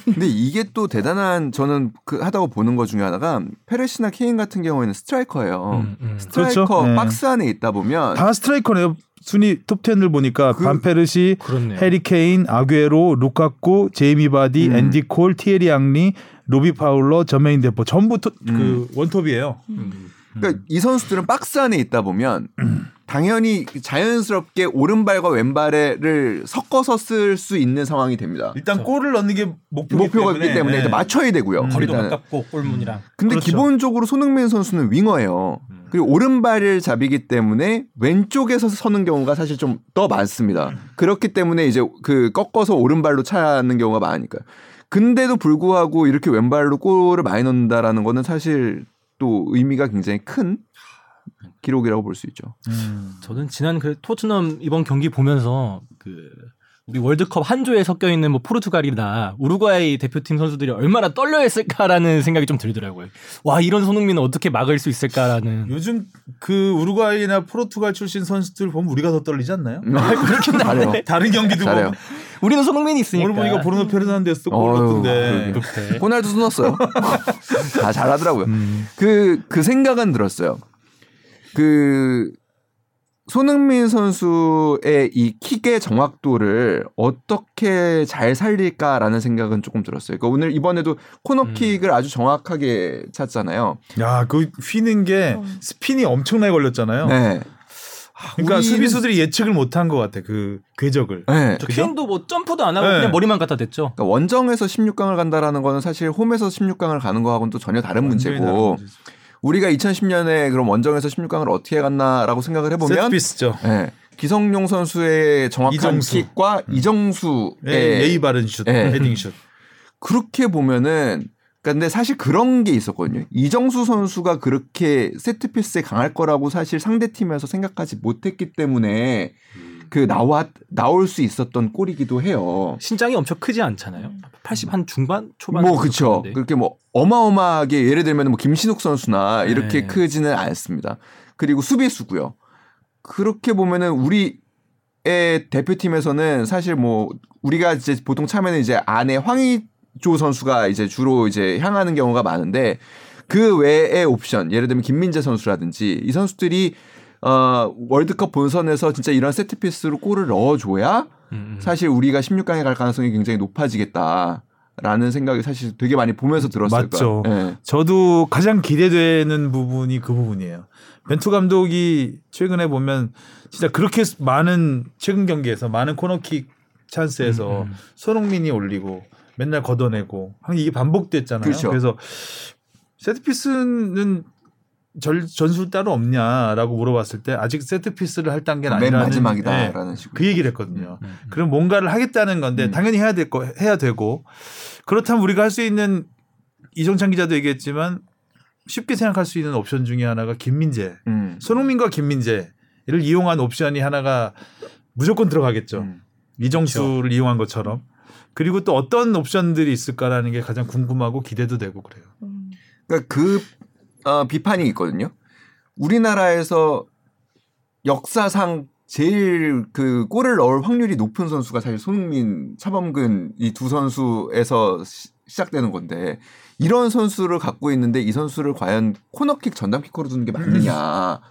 근데 이게 또 대단한 저는 그 하다고 보는 것 중에 하나가 페르시나 케인 같은 경우에는 스트라이커예요. 음, 음. 스트라이커 그렇죠. 네. 박스 안에 있다 보면 다 스트라이커네요. 순위 톱 10을 보니까 그- 반페르시, 그렇네요. 해리 케인, 아구에로, 루카쿠, 제이미 바디, 음. 앤디 콜, 티에리 앙리, 로비 파울러, 저메인 데포 전부 토, 음. 그 원톱이에요. 음. 그러니까 이 선수들은 박스 안에 있다 보면 당연히 자연스럽게 오른발과 왼발을 섞어서 쓸 수 있는 상황이 됩니다. 일단 골을 넣는 게 목표기 목표가 있기 때문에 네. 일단 맞춰야 되고요. 음. 거리도 일단은. 가깝고 골문이랑 근데 그렇죠. 기본적으로 손흥민 선수는 윙어예요. 음. 그리고 오른발을 잡이기 때문에 왼쪽에서 서는 경우가 사실 좀 더 많습니다. 그렇기 때문에 이제 그 꺾어서 오른발로 차는 경우가 많으니까요. 근데도 불구하고 이렇게 왼발로 골을 많이 넣는다라는 거는 사실 또 의미가 굉장히 큰 기록이라고 볼 수 있죠. 음. 저는 지난 그 토트넘 이번 경기 보면서 그 우리 월드컵 한 조에 섞여 있는 뭐 포르투갈이나 우루과이 대표팀 선수들이 얼마나 떨려 했을까라는 생각이 좀 들더라고요. 와 이런 손흥민은 어떻게 막을 수 있을까라는. 요즘 그 우루과이나 포르투갈 출신 선수들 보면 우리가 더 떨리지 않나요? 그렇긴 잘해요. 한데 다른 경기도. 보면 우리는 손흥민이 있으니까. 오늘 보니까 브루노 페르난데스 골 넣던데. 호날두도 넣었어요. [LAUGHS] 다 잘하더라고요. 음. 그, 그 생각은 들었어요. 그, 손흥민 선수의 이 킥의 정확도를 어떻게 잘 살릴까라는 생각은 조금 들었어요. 그러니까 오늘 이번에도 코너킥을 아주 정확하게 찼잖아요. 야, 그 휘는 게 어. 스핀이 엄청나게 걸렸잖아요. 네. 그러니까 우리는- 수비수들이 예측을 못한 것 같아. 그 궤적을. 네. 케인도 뭐 점프도 안 하고 네. 그냥 머리만 갖다 댔죠. 그러니까 원정에서 16강을 간다라는 거는 사실 홈에서 16강을 가는 거하고는 또 전혀 다른 문제고 문제죠. 우리가 2010년에 그럼 원정에서 16강을 어떻게 갔나라고 생각을 해보면 세트피스죠. 네. 기성용 선수의 정확한 이정수. 킥과 이정수의 예, 예의 바른 슛, 예. 헤딩 슛. 그렇게 보면은 그러니까 근데 사실 그런 게 있었거든요. 이정수 선수가 그렇게 세트피스에 강할 거라고 사실 상대 팀에서 생각하지 못했기 때문에 그 나와 나올 수 있었던 골이기도 해요. 신장이 엄청 크지 않잖아요. 80 한 중반 초반. 뭐. 크는데. 그렇게 뭐 어마어마하게 예를 들면 뭐 김신욱 선수나 이렇게 네. 크지는 않습니다. 그리고 수비수고요. 그렇게 보면은 우리 의 대표팀에서는 사실 뭐 우리가 이제 보통 참에는 이제 안에 황의조 선수가 이제 주로 이제 향하는 경우가 많은데 그 외의 옵션 예를 들면 김민재 선수라든지 이 선수들이 어 월드컵 본선에서 진짜 이런 세트피스로 골을 넣어줘야 음, 음. 사실 우리가 16강에 갈 가능성이 굉장히 높아지겠다 라는 생각이 사실 되게 많이 보면서 들었어요. 맞죠. 그러니까, 예. 저도 가장 기대되는 부분이 그 부분이에요. 벤투 감독이 최근에 보면 진짜 그렇게 많은 최근 경기에서 많은 코너킥 찬스에서 음, 음. 손흥민이 올리고 맨날 걷어내고 이게 반복됐잖아요. 그렇죠. 그래서 세트피스는 절, 전술 따로 없냐라고 물어봤을 때 아직 세트 피스를 할 단계는 맨 아니라는 마지막이다라는 예, 식으로. 그 얘기를 했거든요. 음, 음. 그럼 뭔가를 하겠다는 건데 음. 당연히 해야 될 거 해야 되고 그렇다면 우리가 할 수 있는 이정찬 기자도 얘기했지만 쉽게 생각할 수 있는 옵션 중에 하나가 김민재, 음. 손흥민과 김민재를 이용한 옵션이 하나가 무조건 들어가겠죠. 음. 이정수를 이용한 것처럼. 그리고 또 어떤 옵션들이 있을까라는 게 가장 궁금하고 기대도 되고 그래요. 음. 그러니까 그 어, 비판이 있거든요. 우리나라에서 역사상 제일 그 골을 넣을 확률이 높은 선수가 사실 손흥민, 차범근 이 두 선수에서 시, 시작되는 건데 이런 선수를 갖고 있는데 이 선수를 과연 코너킥 전담키커로 두는 게 맞느냐.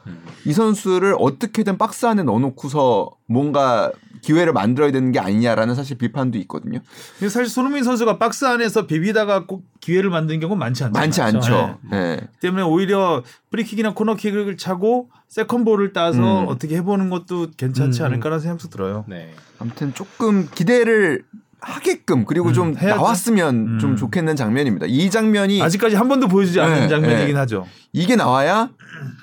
이 선수를 어떻게든 박스 안에 넣어놓고서 뭔가 기회를 만들어야 되는 게 아니냐라는 사실 비판도 있거든요. 사실 손흥민 선수가 박스 안에서 비비다가 꼭 기회를 만드는 경우는 많지 않죠. 많지 않죠. 네. 때문에 오히려 프리킥이나 코너킥을 차고 second ball을 따서 음. 어떻게 해보는 것도 괜찮지 음, 음. 않을까라는 생각도 들어요. 네. 아무튼 조금 기대를 하게끔 그리고 음, 좀 해야죠. 나왔으면 음. 좀 좋겠는 장면입니다. 이 장면이 아직까지 한 번도 보여주지 않은 네, 장면이긴 네. 하죠. 이게 나와야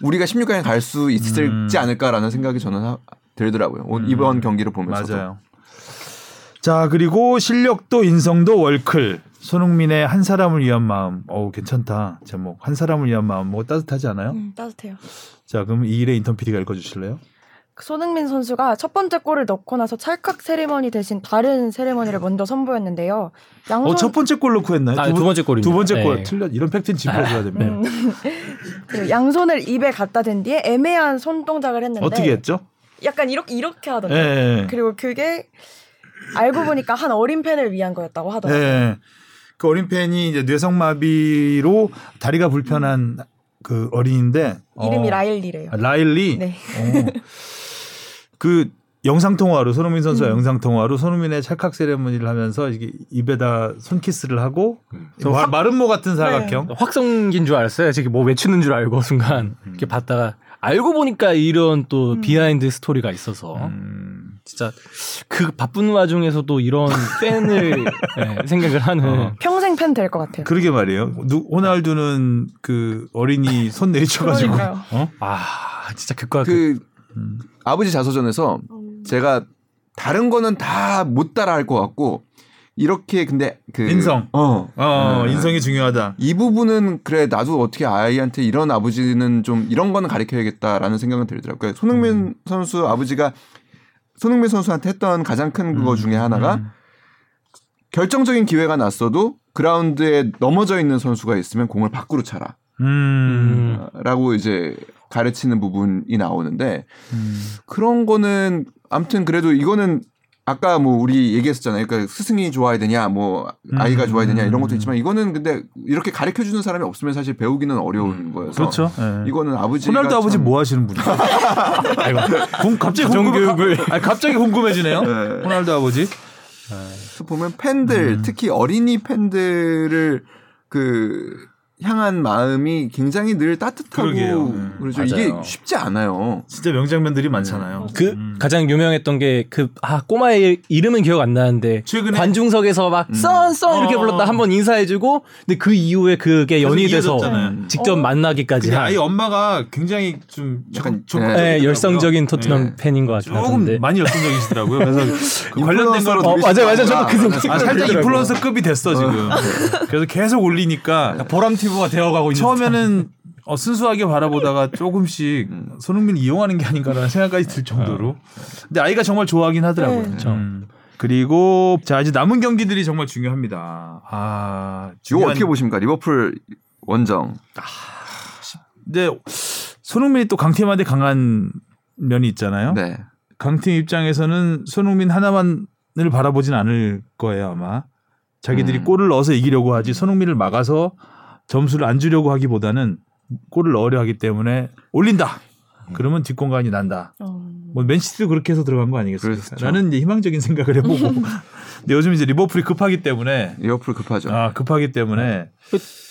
우리가 16강에 갈 수 있을지 음. 않을까라는 생각이 저는 하- 들더라고요. 오- 이번 경기를 보면서 맞아요. 자 그리고 실력도 인성도 월클 손흥민의 한 사람을 위한 마음. 어우 괜찮다 제목 한 사람을 위한 마음 뭐 따뜻하지 않아요? 음, 따뜻해요. 자 그럼 이 일의 인턴 PD가 읽어주실래요? 그 손흥민 선수가 첫 번째 골을 넣고 나서 찰칵 세리머니 대신 다른 세리머니를 먼저 선보였는데요. 양손 어 첫 번째 골 넣고 했나요? 아, 두 번째 골입니다. 두 번째 골 네. 틀려 이런 팩트는 짚어줘야 됩니다. 음. [LAUGHS] 그 양손을 입에 갖다 댄 뒤에 애매한 손 동작을 했는데 어떻게 했죠? 약간 이렇게 이렇게 예. 하던데. 예. 그리고 그게 알고 보니까 한 어린 팬을 위한 거였다고 하더라고요. 예. 그 어린 팬이 이제 뇌성마비로 다리가 불편한 그 어린인데 이름이 어, 라일리래요. 아, 라일리. 네. 어. 그 영상 통화로 손흥민 선수와 음. 영상 통화로 손흥민의 찰칵 세레머니를 하면서 이게 입에다 손키스를 하고 저 마, 확- 마름모 같은 사각형. 확성기인 줄 알았어요. 저기 뭐 외치는 줄 알고 순간 이렇게 봤다가 알고 보니까 이런 또 음. behind story가 있어서 음. 진짜 그 바쁜 와중에서도 이런 [LAUGHS] 팬을 네, 생각을 하는 어. 평생 팬 될 것 같아요. 그러게 말이에요. 누, 호날두는 그 어린이 [LAUGHS] 손 내리쳐가지고. 어? 아 진짜 극과 극. 그 음. 아버지 자서전에서 음. 제가 다른 거는 다 못 따라할 것 같고 이렇게 근데 그 인성. 어. 어 네. 인성이 중요하다. 이 부분은 그래 나도 어떻게 아이한테 이런 아버지는 좀 이런 거는 가르쳐야겠다라는 생각은 들더라고요. 그러니까 손흥민 음. 선수 아버지가 손흥민 선수한테 했던 가장 큰 그거 중에 하나가 음. 결정적인 기회가 났어도 그라운드에 넘어져 있는 선수가 있으면 공을 밖으로 차라. 음. 음. 라고 이제 가르치는 부분이 나오는데 음. 그런 거는 아무튼 그래도 이거는 아까 뭐 우리 얘기했었잖아요. 그러니까 스승이 좋아야 되냐, 뭐 아이가 음. 좋아야 되냐 이런 것도 있지만 이거는 근데 이렇게 가르쳐 주는 사람이 없으면 사실 배우기는 어려운 거여서 그렇죠. 예. 이거는 아버지가 호날두 아버지 참- 뭐 하시는 분이에요? 궁- [LAUGHS] 갑자기 궁금, 아니, 갑자기 궁금해지네요. 네. 호날두 아버지. 그래서 보면 팬들 음. 특히 어린이 팬들을 그 향한 마음이 굉장히 늘 따뜻하고 그러게요. 음, 그렇죠. 이게 맞아요. 쉽지 않아요. 진짜 명장면들이 많잖아요. 그 음. 가장 유명했던 게 그 아 꼬마의 이름은 기억 안 나는데 최근에 관중석에서 막 썬썬 이렇게 어. 불렀다 한 번 인사해주고 근데 그 이후에 그게 연이 돼서 이어졌잖아요. 직접 어. 만나기까지 아이 엄마가 굉장히 좀 약간, 적- 네. 네, 적극적이더라고요. 열성적인 토트넘 네. 팬인 것 같긴 조금 하던데 많이 열성적이시더라고요. 그래서 그 관련된 걸 인플루언서로 어, 맞아요, 맞아요. 거 저도 그 생각- 아, 살짝. 인플루언서급이 됐어 지금. 그래서 계속 올리니까 보람 티브가 되어가고 있는 처음에는 어, 순수하게 바라보다가 조금씩 음. 손흥민 이용하는 게 아닌가라는 생각까지 들 정도로. 근데 아이가 정말 좋아하긴 하더라고요. 네. 그렇죠. 음. 그리고 자 이제 남은 경기들이 정말 중요합니다. 아, 이거 중요한- 어떻게 보십니까? 리버풀 원정. 근데 손흥민이 또 강팀한테 강한 면이 있잖아요. 네. 강팀 입장에서는 손흥민 하나만을 바라보진 않을 거예요 아마. 자기들이 음. 골을 넣어서 이기려고 하지 손흥민을 막아서 점수를 안 주려고 하기보다는 골을 넣으려 하기 때문에 올린다. 그러면 뒷공간이 난다. 어. 뭐 맨시티도 그렇게 해서 들어간 거 아니겠습니까? 그렇죠. 라는 이제 희망적인 생각을 해보고. [LAUGHS] 근데 요즘 이제 리버풀이 급하기 때문에 리버풀 급하죠. 아 급하기 때문에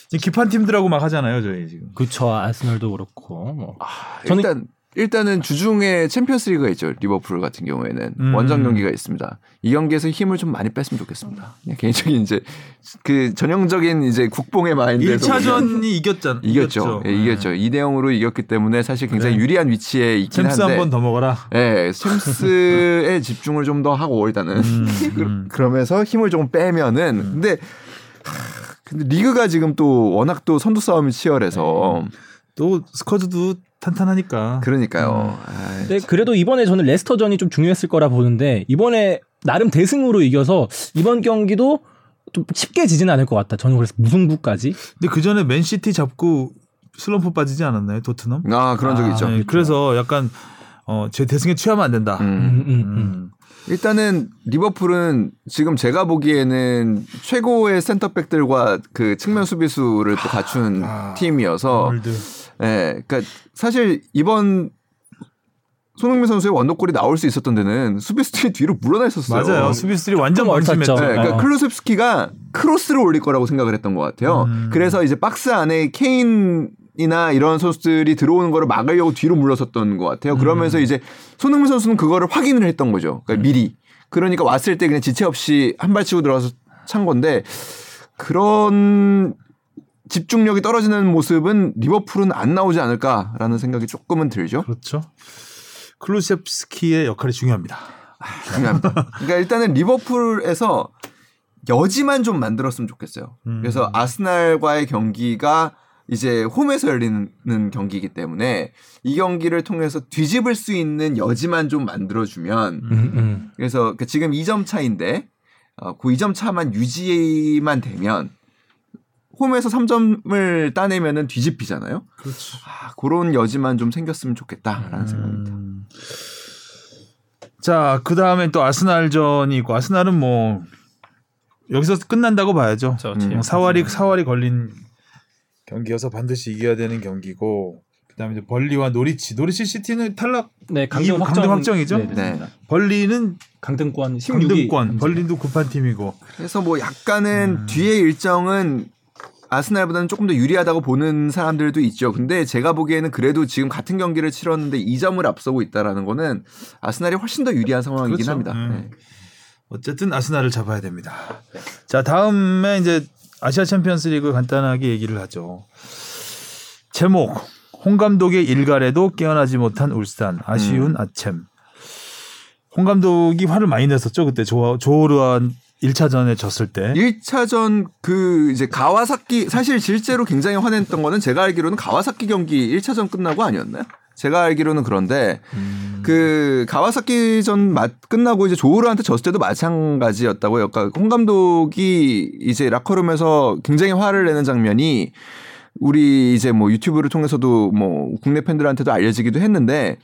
지금 급한 팀들하고 막 하잖아요 저희 지금. 그쵸 아스널도 그렇고 뭐. 저는- 일단 일단은 주중에 챔피언스 리그가 있죠. 리버풀 같은 경우에는 음. 원정 경기가 있습니다. 이 경기에서 힘을 좀 많이 뺐으면 좋겠습니다. 개인적인 이제 그 전형적인 이제 국뽕의 마인드에서 1차전이 이겼잖아. 이겼죠. 예, 이겼죠. 2대 0으로 이겼기 때문에 사실 굉장히 그래. 유리한 위치에 있긴 챔스 한데 한번 더 먹어라. 예, 챔스에 집중을 좀 더 하고 일단은 음, [LAUGHS] 음. 그러면서 힘을 좀 빼면은 근데 하, 근데 리그가 지금 또 워낙 또 선두 싸움이 치열해서 또 squad도 탄탄하니까. 그러니까요. 아이, 근데 그래도 이번에 저는 레스터전이 좀 중요했을 거라 보는데 이번에 나름 대승으로 이겨서 이번 경기도 좀 쉽게 지지는 않을 것 같다. 저는 그래서 무승부까지. 근데 그 전에 맨시티 잡고 슬럼프 빠지지 않았나요, 토트넘? 아 그런 적이 아, 있죠. 네, 그래서 약간 어, 제 대승에 취하면 안 된다. 음. 음, 음, 음. 음. 일단은 리버풀은 지금 제가 보기에는 최고의 센터백들과 그 측면 수비수를 또 갖춘 아, 팀이어서 world. 예, 그러니까 사실 이번 손흥민 선수의 원더골이 나올 수 있었던 데는 수비수들이 뒤로 물러나 있었어요. 맞아요. 수비수들이 완전. 얼탔죠. 네, 그러니까 어. 클루셉스키가 크로스를 올릴 거라고 생각을 했던 것 같아요. 음. 그래서 이제 박스 안에 케인 이나 이런 선수들이 들어오는 거를 막으려고 뒤로 물러섰던 것 같아요. 그러면서 이제 손흥민 선수는 그거를 확인을 했던 거죠. 그러니까 미리. 그러니까 왔을 때 그냥 지체 없이 한 발 치고 들어가서 찬 건데 그런 집중력이 떨어지는 모습은 리버풀은 안 나오지 않을까라는 생각이 조금은 들죠. 그렇죠. 클루셉스키의 역할이 중요합니다. 중요합니다. 그러니까 일단은 리버풀에서 여지만 좀 만들었으면 좋겠어요. 음. 그래서 아스날과의 경기가 이제 홈에서 열리는 경기이기 때문에 이 경기를 통해서 뒤집을 수 있는 여지만 좀 만들어주면 음, 음. 그래서 그 지금 2점 차인데 어, 그 2점 차만 유지만 되면 홈에서 3점을 따내면은 뒤집히잖아요. 그렇죠. 아, 그런 여지만 좀 생겼으면 좋겠다라는 생각입니다. 음. 자, 그 다음에 또 아스날전이 있고 아스날은 뭐 여기서 끝난다고 봐야죠. 저 음, 팀. 사활이 사활이 걸린 경기여서 반드시 이겨야 되는 경기고 그다음에 이제 번리와 노리치, 노리치 시티는 탈락, 네, 강등 이- 확정 강등 확정 이죠? 네, 네. 네. 번리는 강등권 16위. 강등권, 번리도 급한 팀이고 그래서 뭐 약간은 음. 뒤에 일정은 아스날보다는 조금 더 유리하다고 보는 사람들도 있죠. 근데 제가 보기에는 그래도 지금 같은 경기를 치렀는데 2점을 앞서고 있다라는 거는 아스날이 훨씬 더 유리한 상황이긴 그렇죠. 합니다. 음. 네. 어쨌든 아스날을 잡아야 됩니다. 자, 다음에 이제 아시아 챔피언스 리그 간단하게 얘기를 하죠. 제목 홍 감독의 일갈에도 깨어나지 못한 울산 아쉬운 음. 아챔. 홍 감독이 화를 많이 냈었죠 그때 조 조호르한테 1차전에 졌을 때. 1차전 그 이제 가와사키 사실 실제로 굉장히 화냈던 거는 제가 알기로는 가와사키 경기 1차전 끝나고 아니었나요? 제가 알기로는 그런데 음. 그 가와사키전 맞 끝나고 이제 조우르한테 졌을 때도 마찬가지였다고요. 그러니까 홍 감독이 이제 라커룸에서 굉장히 화를 내는 장면이 우리 이제 뭐 유튜브를 통해서도 뭐 국내 팬들한테도 알려지기도 했는데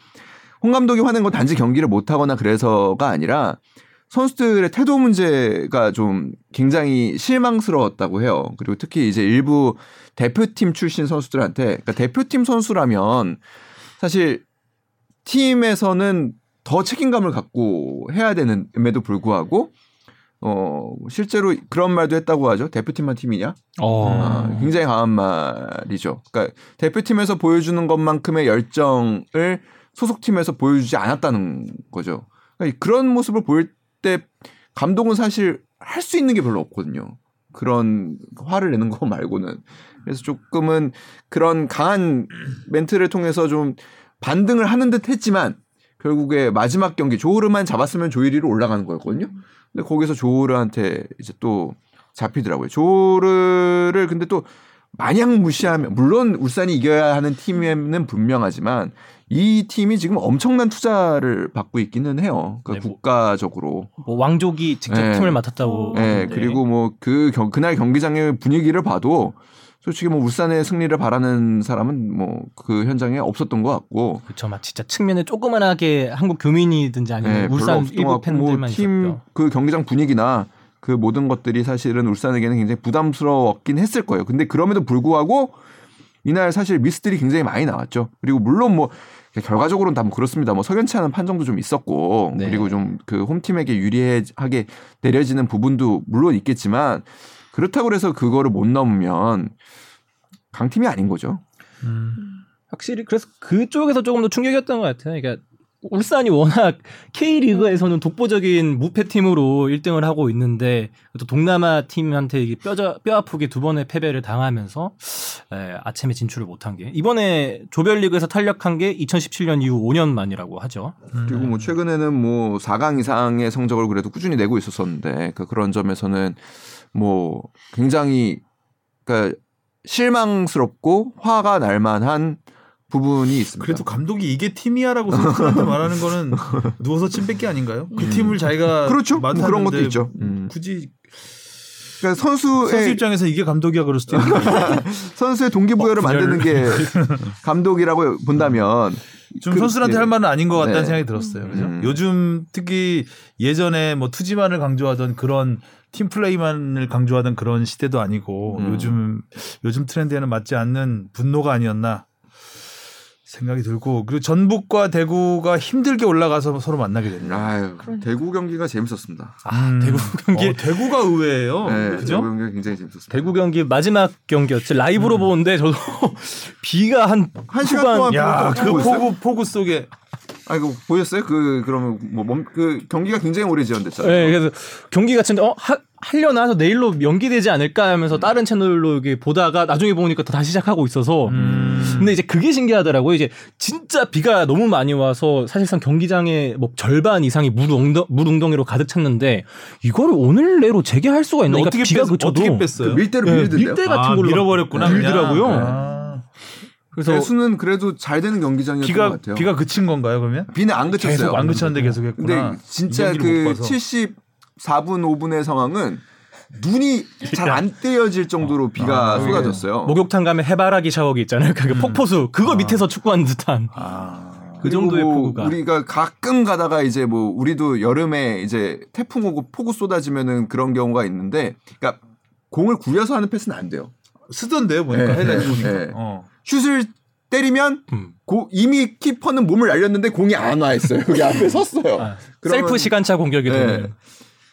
홍 감독이 화낸 건 단지 경기를 못 하거나 그래서가 아니라 선수들의 태도 문제가 좀 굉장히 실망스러웠다고 해요. 그리고 특히 이제 일부 대표팀 출신 선수들한테 그러니까 대표팀 선수라면 사실 팀에서는 더 책임감을 갖고 해야 되는에도 불구하고 어 실제로 그런 말도 했다고 하죠. 대표팀만 팀이냐? 어. 어, 굉장히 강한 말이죠. 그러니까 대표팀에서 보여주는 것만큼의 열정을 소속팀에서 보여주지 않았다는 거죠. 그러니까 그런 모습을 보일 때 감독은 사실 할 수 있는 게 별로 없거든요. 그런 화를 내는 거 말고는. 그래서 조금은 그런 강한 멘트를 통해서 좀 반등을 하는 듯 했지만 결국에 마지막 경기 조르만 잡았으면 조일리로 올라가는 거였거든요. 근데 거기서 조르한테 이제 또 잡히더라고요. 조르를 근데 또 마냥 무시하면 물론 울산이 이겨야 하는 팀에는 분명하지만 이 팀이 지금 엄청난 투자를 받고 있기는 해요. 그러니까 네, 뭐- 국가적으로. 뭐 왕족이 직접 네. 팀을 맡았다고. 예, 하는데. 그리고 뭐 그 그날 경기장의 분위기를 봐도 솔직히 뭐 울산의 승리를 바라는 사람은 뭐 그 현장에 없었던 것 같고 그쵸, 막 진짜 측면에 조그만하게 한국 교민이든지 아니면 예, 별로 울산 일부 같고 팬들만 뭐팀 있었죠. 그 경기장 분위기나 그 모든 것들이 사실은 울산에게는 굉장히 부담스러웠긴 했을 거예요. 근데 그럼에도 불구하고 이날 사실 미스들이 굉장히 많이 나왔죠. 그리고 물론 뭐 결과적으로는 다 뭐 그렇습니다. 뭐 석연치 않은 판정도 좀 있었고 네. 그리고 좀 그 홈팀에게 유리하게 내려지는 부분도 물론 있겠지만 그렇다고 해서 그거를 못 넘으면 강팀이 아닌 거죠. 음. 확실히 그래서 그쪽에서 조금 더 충격이었던 것 같아요. 그러니까 울산이 워낙 K리그에서는 독보적인 무패팀으로 1등을 하고 있는데 또 동남아 팀한테 이게 뼈, 뼈 아프게 두 번의 패배를 당하면서 에, 아침에 진출을 못한 게. 이번에 조별리그에서 탈락한 게 2017년 이후 5년 만이라고 하죠. 그리고 뭐 최근에는 뭐 4강 이상의 성적을 그래도 꾸준히 내고 있었었는데 그 그런 점에서는 뭐 굉장히 그러니까 실망스럽고 화가 날 만한 부분이 있습니다. 그래도 감독이 이게 팀이야라고 선수한테 말하는 거는 [LAUGHS] 누워서 침 뱉기 아닌가요? 그 팀을 자기가 그렇죠. 뭐 맡았는데 그런 것도 있죠. 음. 굳이 그러니까 선수의 선수 입장에서 이게 감독이야 그럴 수도 있는 거예요. [LAUGHS] 선수의 동기부여를 어, 만드는 게 [LAUGHS] 감독이라고 본다면 좀 그- 선수한테 예. 할 말은 아닌 것 같다는 네. 생각이 들었어요. 그죠? 음. 요즘 특히 예전에 뭐 투지만을 강조하던 그런 팀 플레이만을 강조하던 그런 시대도 아니고 음. 요즘 요즘 트렌드에는 맞지 않는 분노가 아니었나 생각이 들고 그리고 전북과 대구가 힘들게 올라가서 서로 만나게 됐네요. 아유. 대구 경기가 재밌었습니다. 아, 대구 경기 어, 대구가 의외예요. 네, 그죠? 대구 경기가 굉장히 재밌었습니다. 대구 경기 마지막 경기였지 라이브로 보는데 저도 [LAUGHS] 비가 한 한 시간 동안 야, 그? 포구 포구 속에 아 이거 보셨어요? 그 그러면 뭐그 경기가 굉장히 오래 지연됐잖아요. 네, 그래서 경기가 진짜 어 하, 하려나 해서 내일로 연기되지 않을까 하면서 다른 채널로 이게 보다가 나중에 보니까 또 다시 시작하고 있어서 음. 근데 이제 그게 신기하더라고요. 이제 진짜 비가 너무 많이 와서 사실상 경기장의 뭐 절반 이상이 물, 웅덩, 물 웅덩이로 가득 찼는데 이거를 오늘 내로 재개할 수가 있나? 그러니까 어떻게 비가 뺐, 그쳐도 어떻게 뺐어요? 밀대로 네, 밀던데요. 밀대 같은 아, 걸로 밀어버렸구나. 밀더라고요. 아. 그래서 배수는 그래도 잘 되는 경기장이었던 것 비가 같아요. 비가 그친 건가요 그러면? 비는 안 그쳤어요. 계속 안 그쳤는데 계속 했구나. 근데 진짜 그봐 서. 74분 5분의 상황은 눈이 잘 안 떼어질 정도로 비가 아, 쏟아졌어요. 목욕탕 가면 해바라기 샤워기 있잖아요. 그 폭포수 그거 아. 밑에서 축구하는 듯한 아. 그 정도의 폭우가 우리가 가끔 가다가 이제 뭐 우리도 여름에 이제 태풍 오고 폭우 쏟아지면은 그런 경우가 있는데, 그러니까 공을 굴려서 하는 패스는 안 돼요. 쓰던데요 보니까 네, 헤드라인 네, 보니까. 네. 어. 슛을 때리면 음. 고- 이미 키퍼는 몸을 날렸는데 공이 안 와 있어요. 여기 앞에 섰어요. 아, 그러면- 셀프 시간차 공격이 네. 되는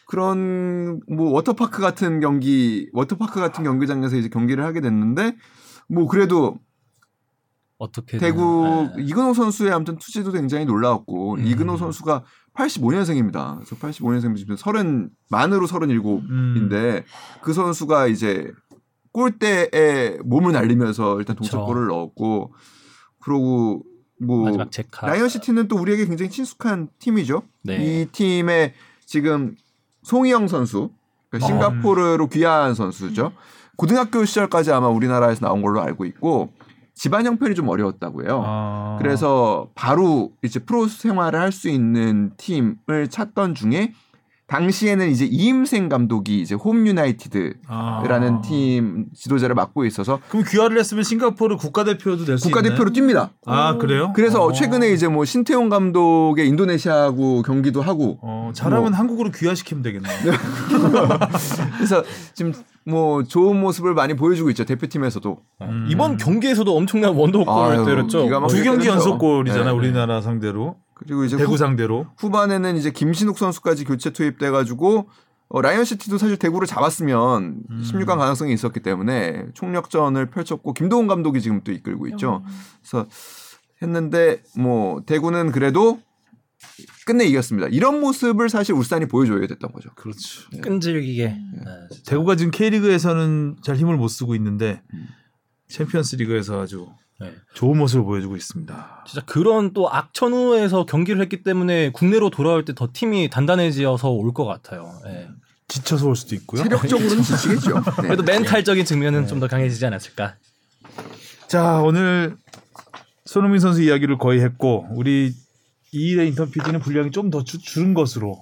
그런 뭐 워터파크 같은 경기, 워터파크 같은 경기장에서 이제 경기를 하게 됐는데 뭐 그래도 어떻게 대구 네. 이근호 선수의 아무튼 투지도 굉장히 놀라웠고 음. 이근호 선수가 85년생입니다. 그래서 85년생 지금 30 만으로 37인데 음. 그 선수가 이제 골대에 몸을 날리면서 일단. 동점골을 넣었고 그러고 뭐 라이언 시티는 또 우리에게 굉장히 친숙한 팀이죠. 네. 이 팀에 지금 송희영 선수 그러니까 어. 싱가포르로 귀화한 선수죠. 고등학교 시절까지 아마 우리나라에서 나온 걸로 알고 있고 집안 형편이 좀 어려웠다고요. 아. 그래서 바로 이제 프로 생활을 할 수 있는 팀을 찾던 중에 당시에는 이제 이임생 감독이 이제 홈 유나이티드라는 아. 팀 지도자를 맡고 있어서 그럼 귀화를 했으면 싱가포르 국가대표도 될 수 있나요? 국가대표로 뛴니다. 아 그래요? 그래서 어. 최근에 이제 뭐 신태용 감독의 인도네시아하고 경기도 하고 어, 잘하면 뭐. 한국으로 귀화시키면 되겠네요. [LAUGHS] 그래서 지금 뭐 좋은 모습을 많이 보여주고 있죠 대표팀에서도 음. 이번 경기에서도 엄청난 원더골을 때렸죠. 두 경기 때렸죠. 연속골이잖아 네. 우리나라 상대로 그리고 이제 대구 후, 상대로. 후 반에는 이제 김신욱 선수까지 교체 투입돼 가지고 어, 라이언 시티도 사실 대구를 잡았으면 음. 16강 가능성이 있었기 때문에 총력전을 펼쳤고 김도훈 감독이 지금 또 이끌고 있죠. 그래서 했는데 뭐 대구는 그래도 끝내 이겼습니다. 이런 모습을 사실 울산이 보여줘야 됐던 거죠. 그렇죠. 끈질기게. 음. 네, 진짜. 대구가 지금 K리그에서는 잘 힘을 못 쓰고 있는데 음. 챔피언스리그에서 아주 네. 좋은 모습을 보여주고 있습니다. 진짜 그런 또 악천후에서 경기를 했기 때문에 국내로 돌아올 때 더 팀이 단단해지어서 올 것 같아요. 예. 지쳐서 올 수도 있고요. 체력적으로는 지치겠죠. [LAUGHS] 네. 그래도 멘탈적인 측면은 좀 더 강해지지 않았을까. 자 오늘 손흥민 선수 이야기를 거의 했고 우리 이일의 인턴 PD는 분량이 좀 더 줄은 것으로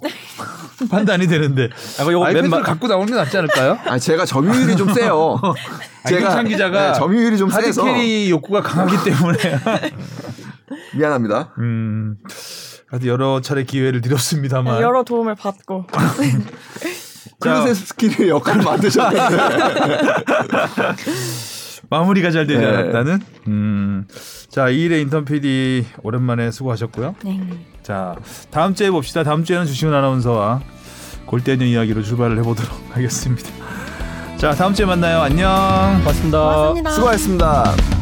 판단이 되는데 아, 이거 맨 마- 갖고 나오는 게 낫지 않을까요? [LAUGHS] 아 제가 점유율이 좀 세요. [LAUGHS] 김찬 기자가 네, 점유율이 좀 하도 세서 carry 욕구가 강하기 때문에 [LAUGHS] 미안합니다. 음, 하여튼 여러 차례 기회를 드렸습니다만 네, 여러 도움을 받고 클루셉스키의 역할을 만드셨는데 마무리가 잘 되지 네. 않았다는. 음, 자 이일의 인턴 PD 오랜만에 수고하셨고요. 네. 자 다음 주에 봅시다. 다음 주에는 주시훈 아나운서와 골대녀 이야기로 출발을 해보도록 [LAUGHS] 하겠습니다. 자 다음 주에 만나요. 안녕. 고맙습니다. 고맙습니다. 수고하셨습니다.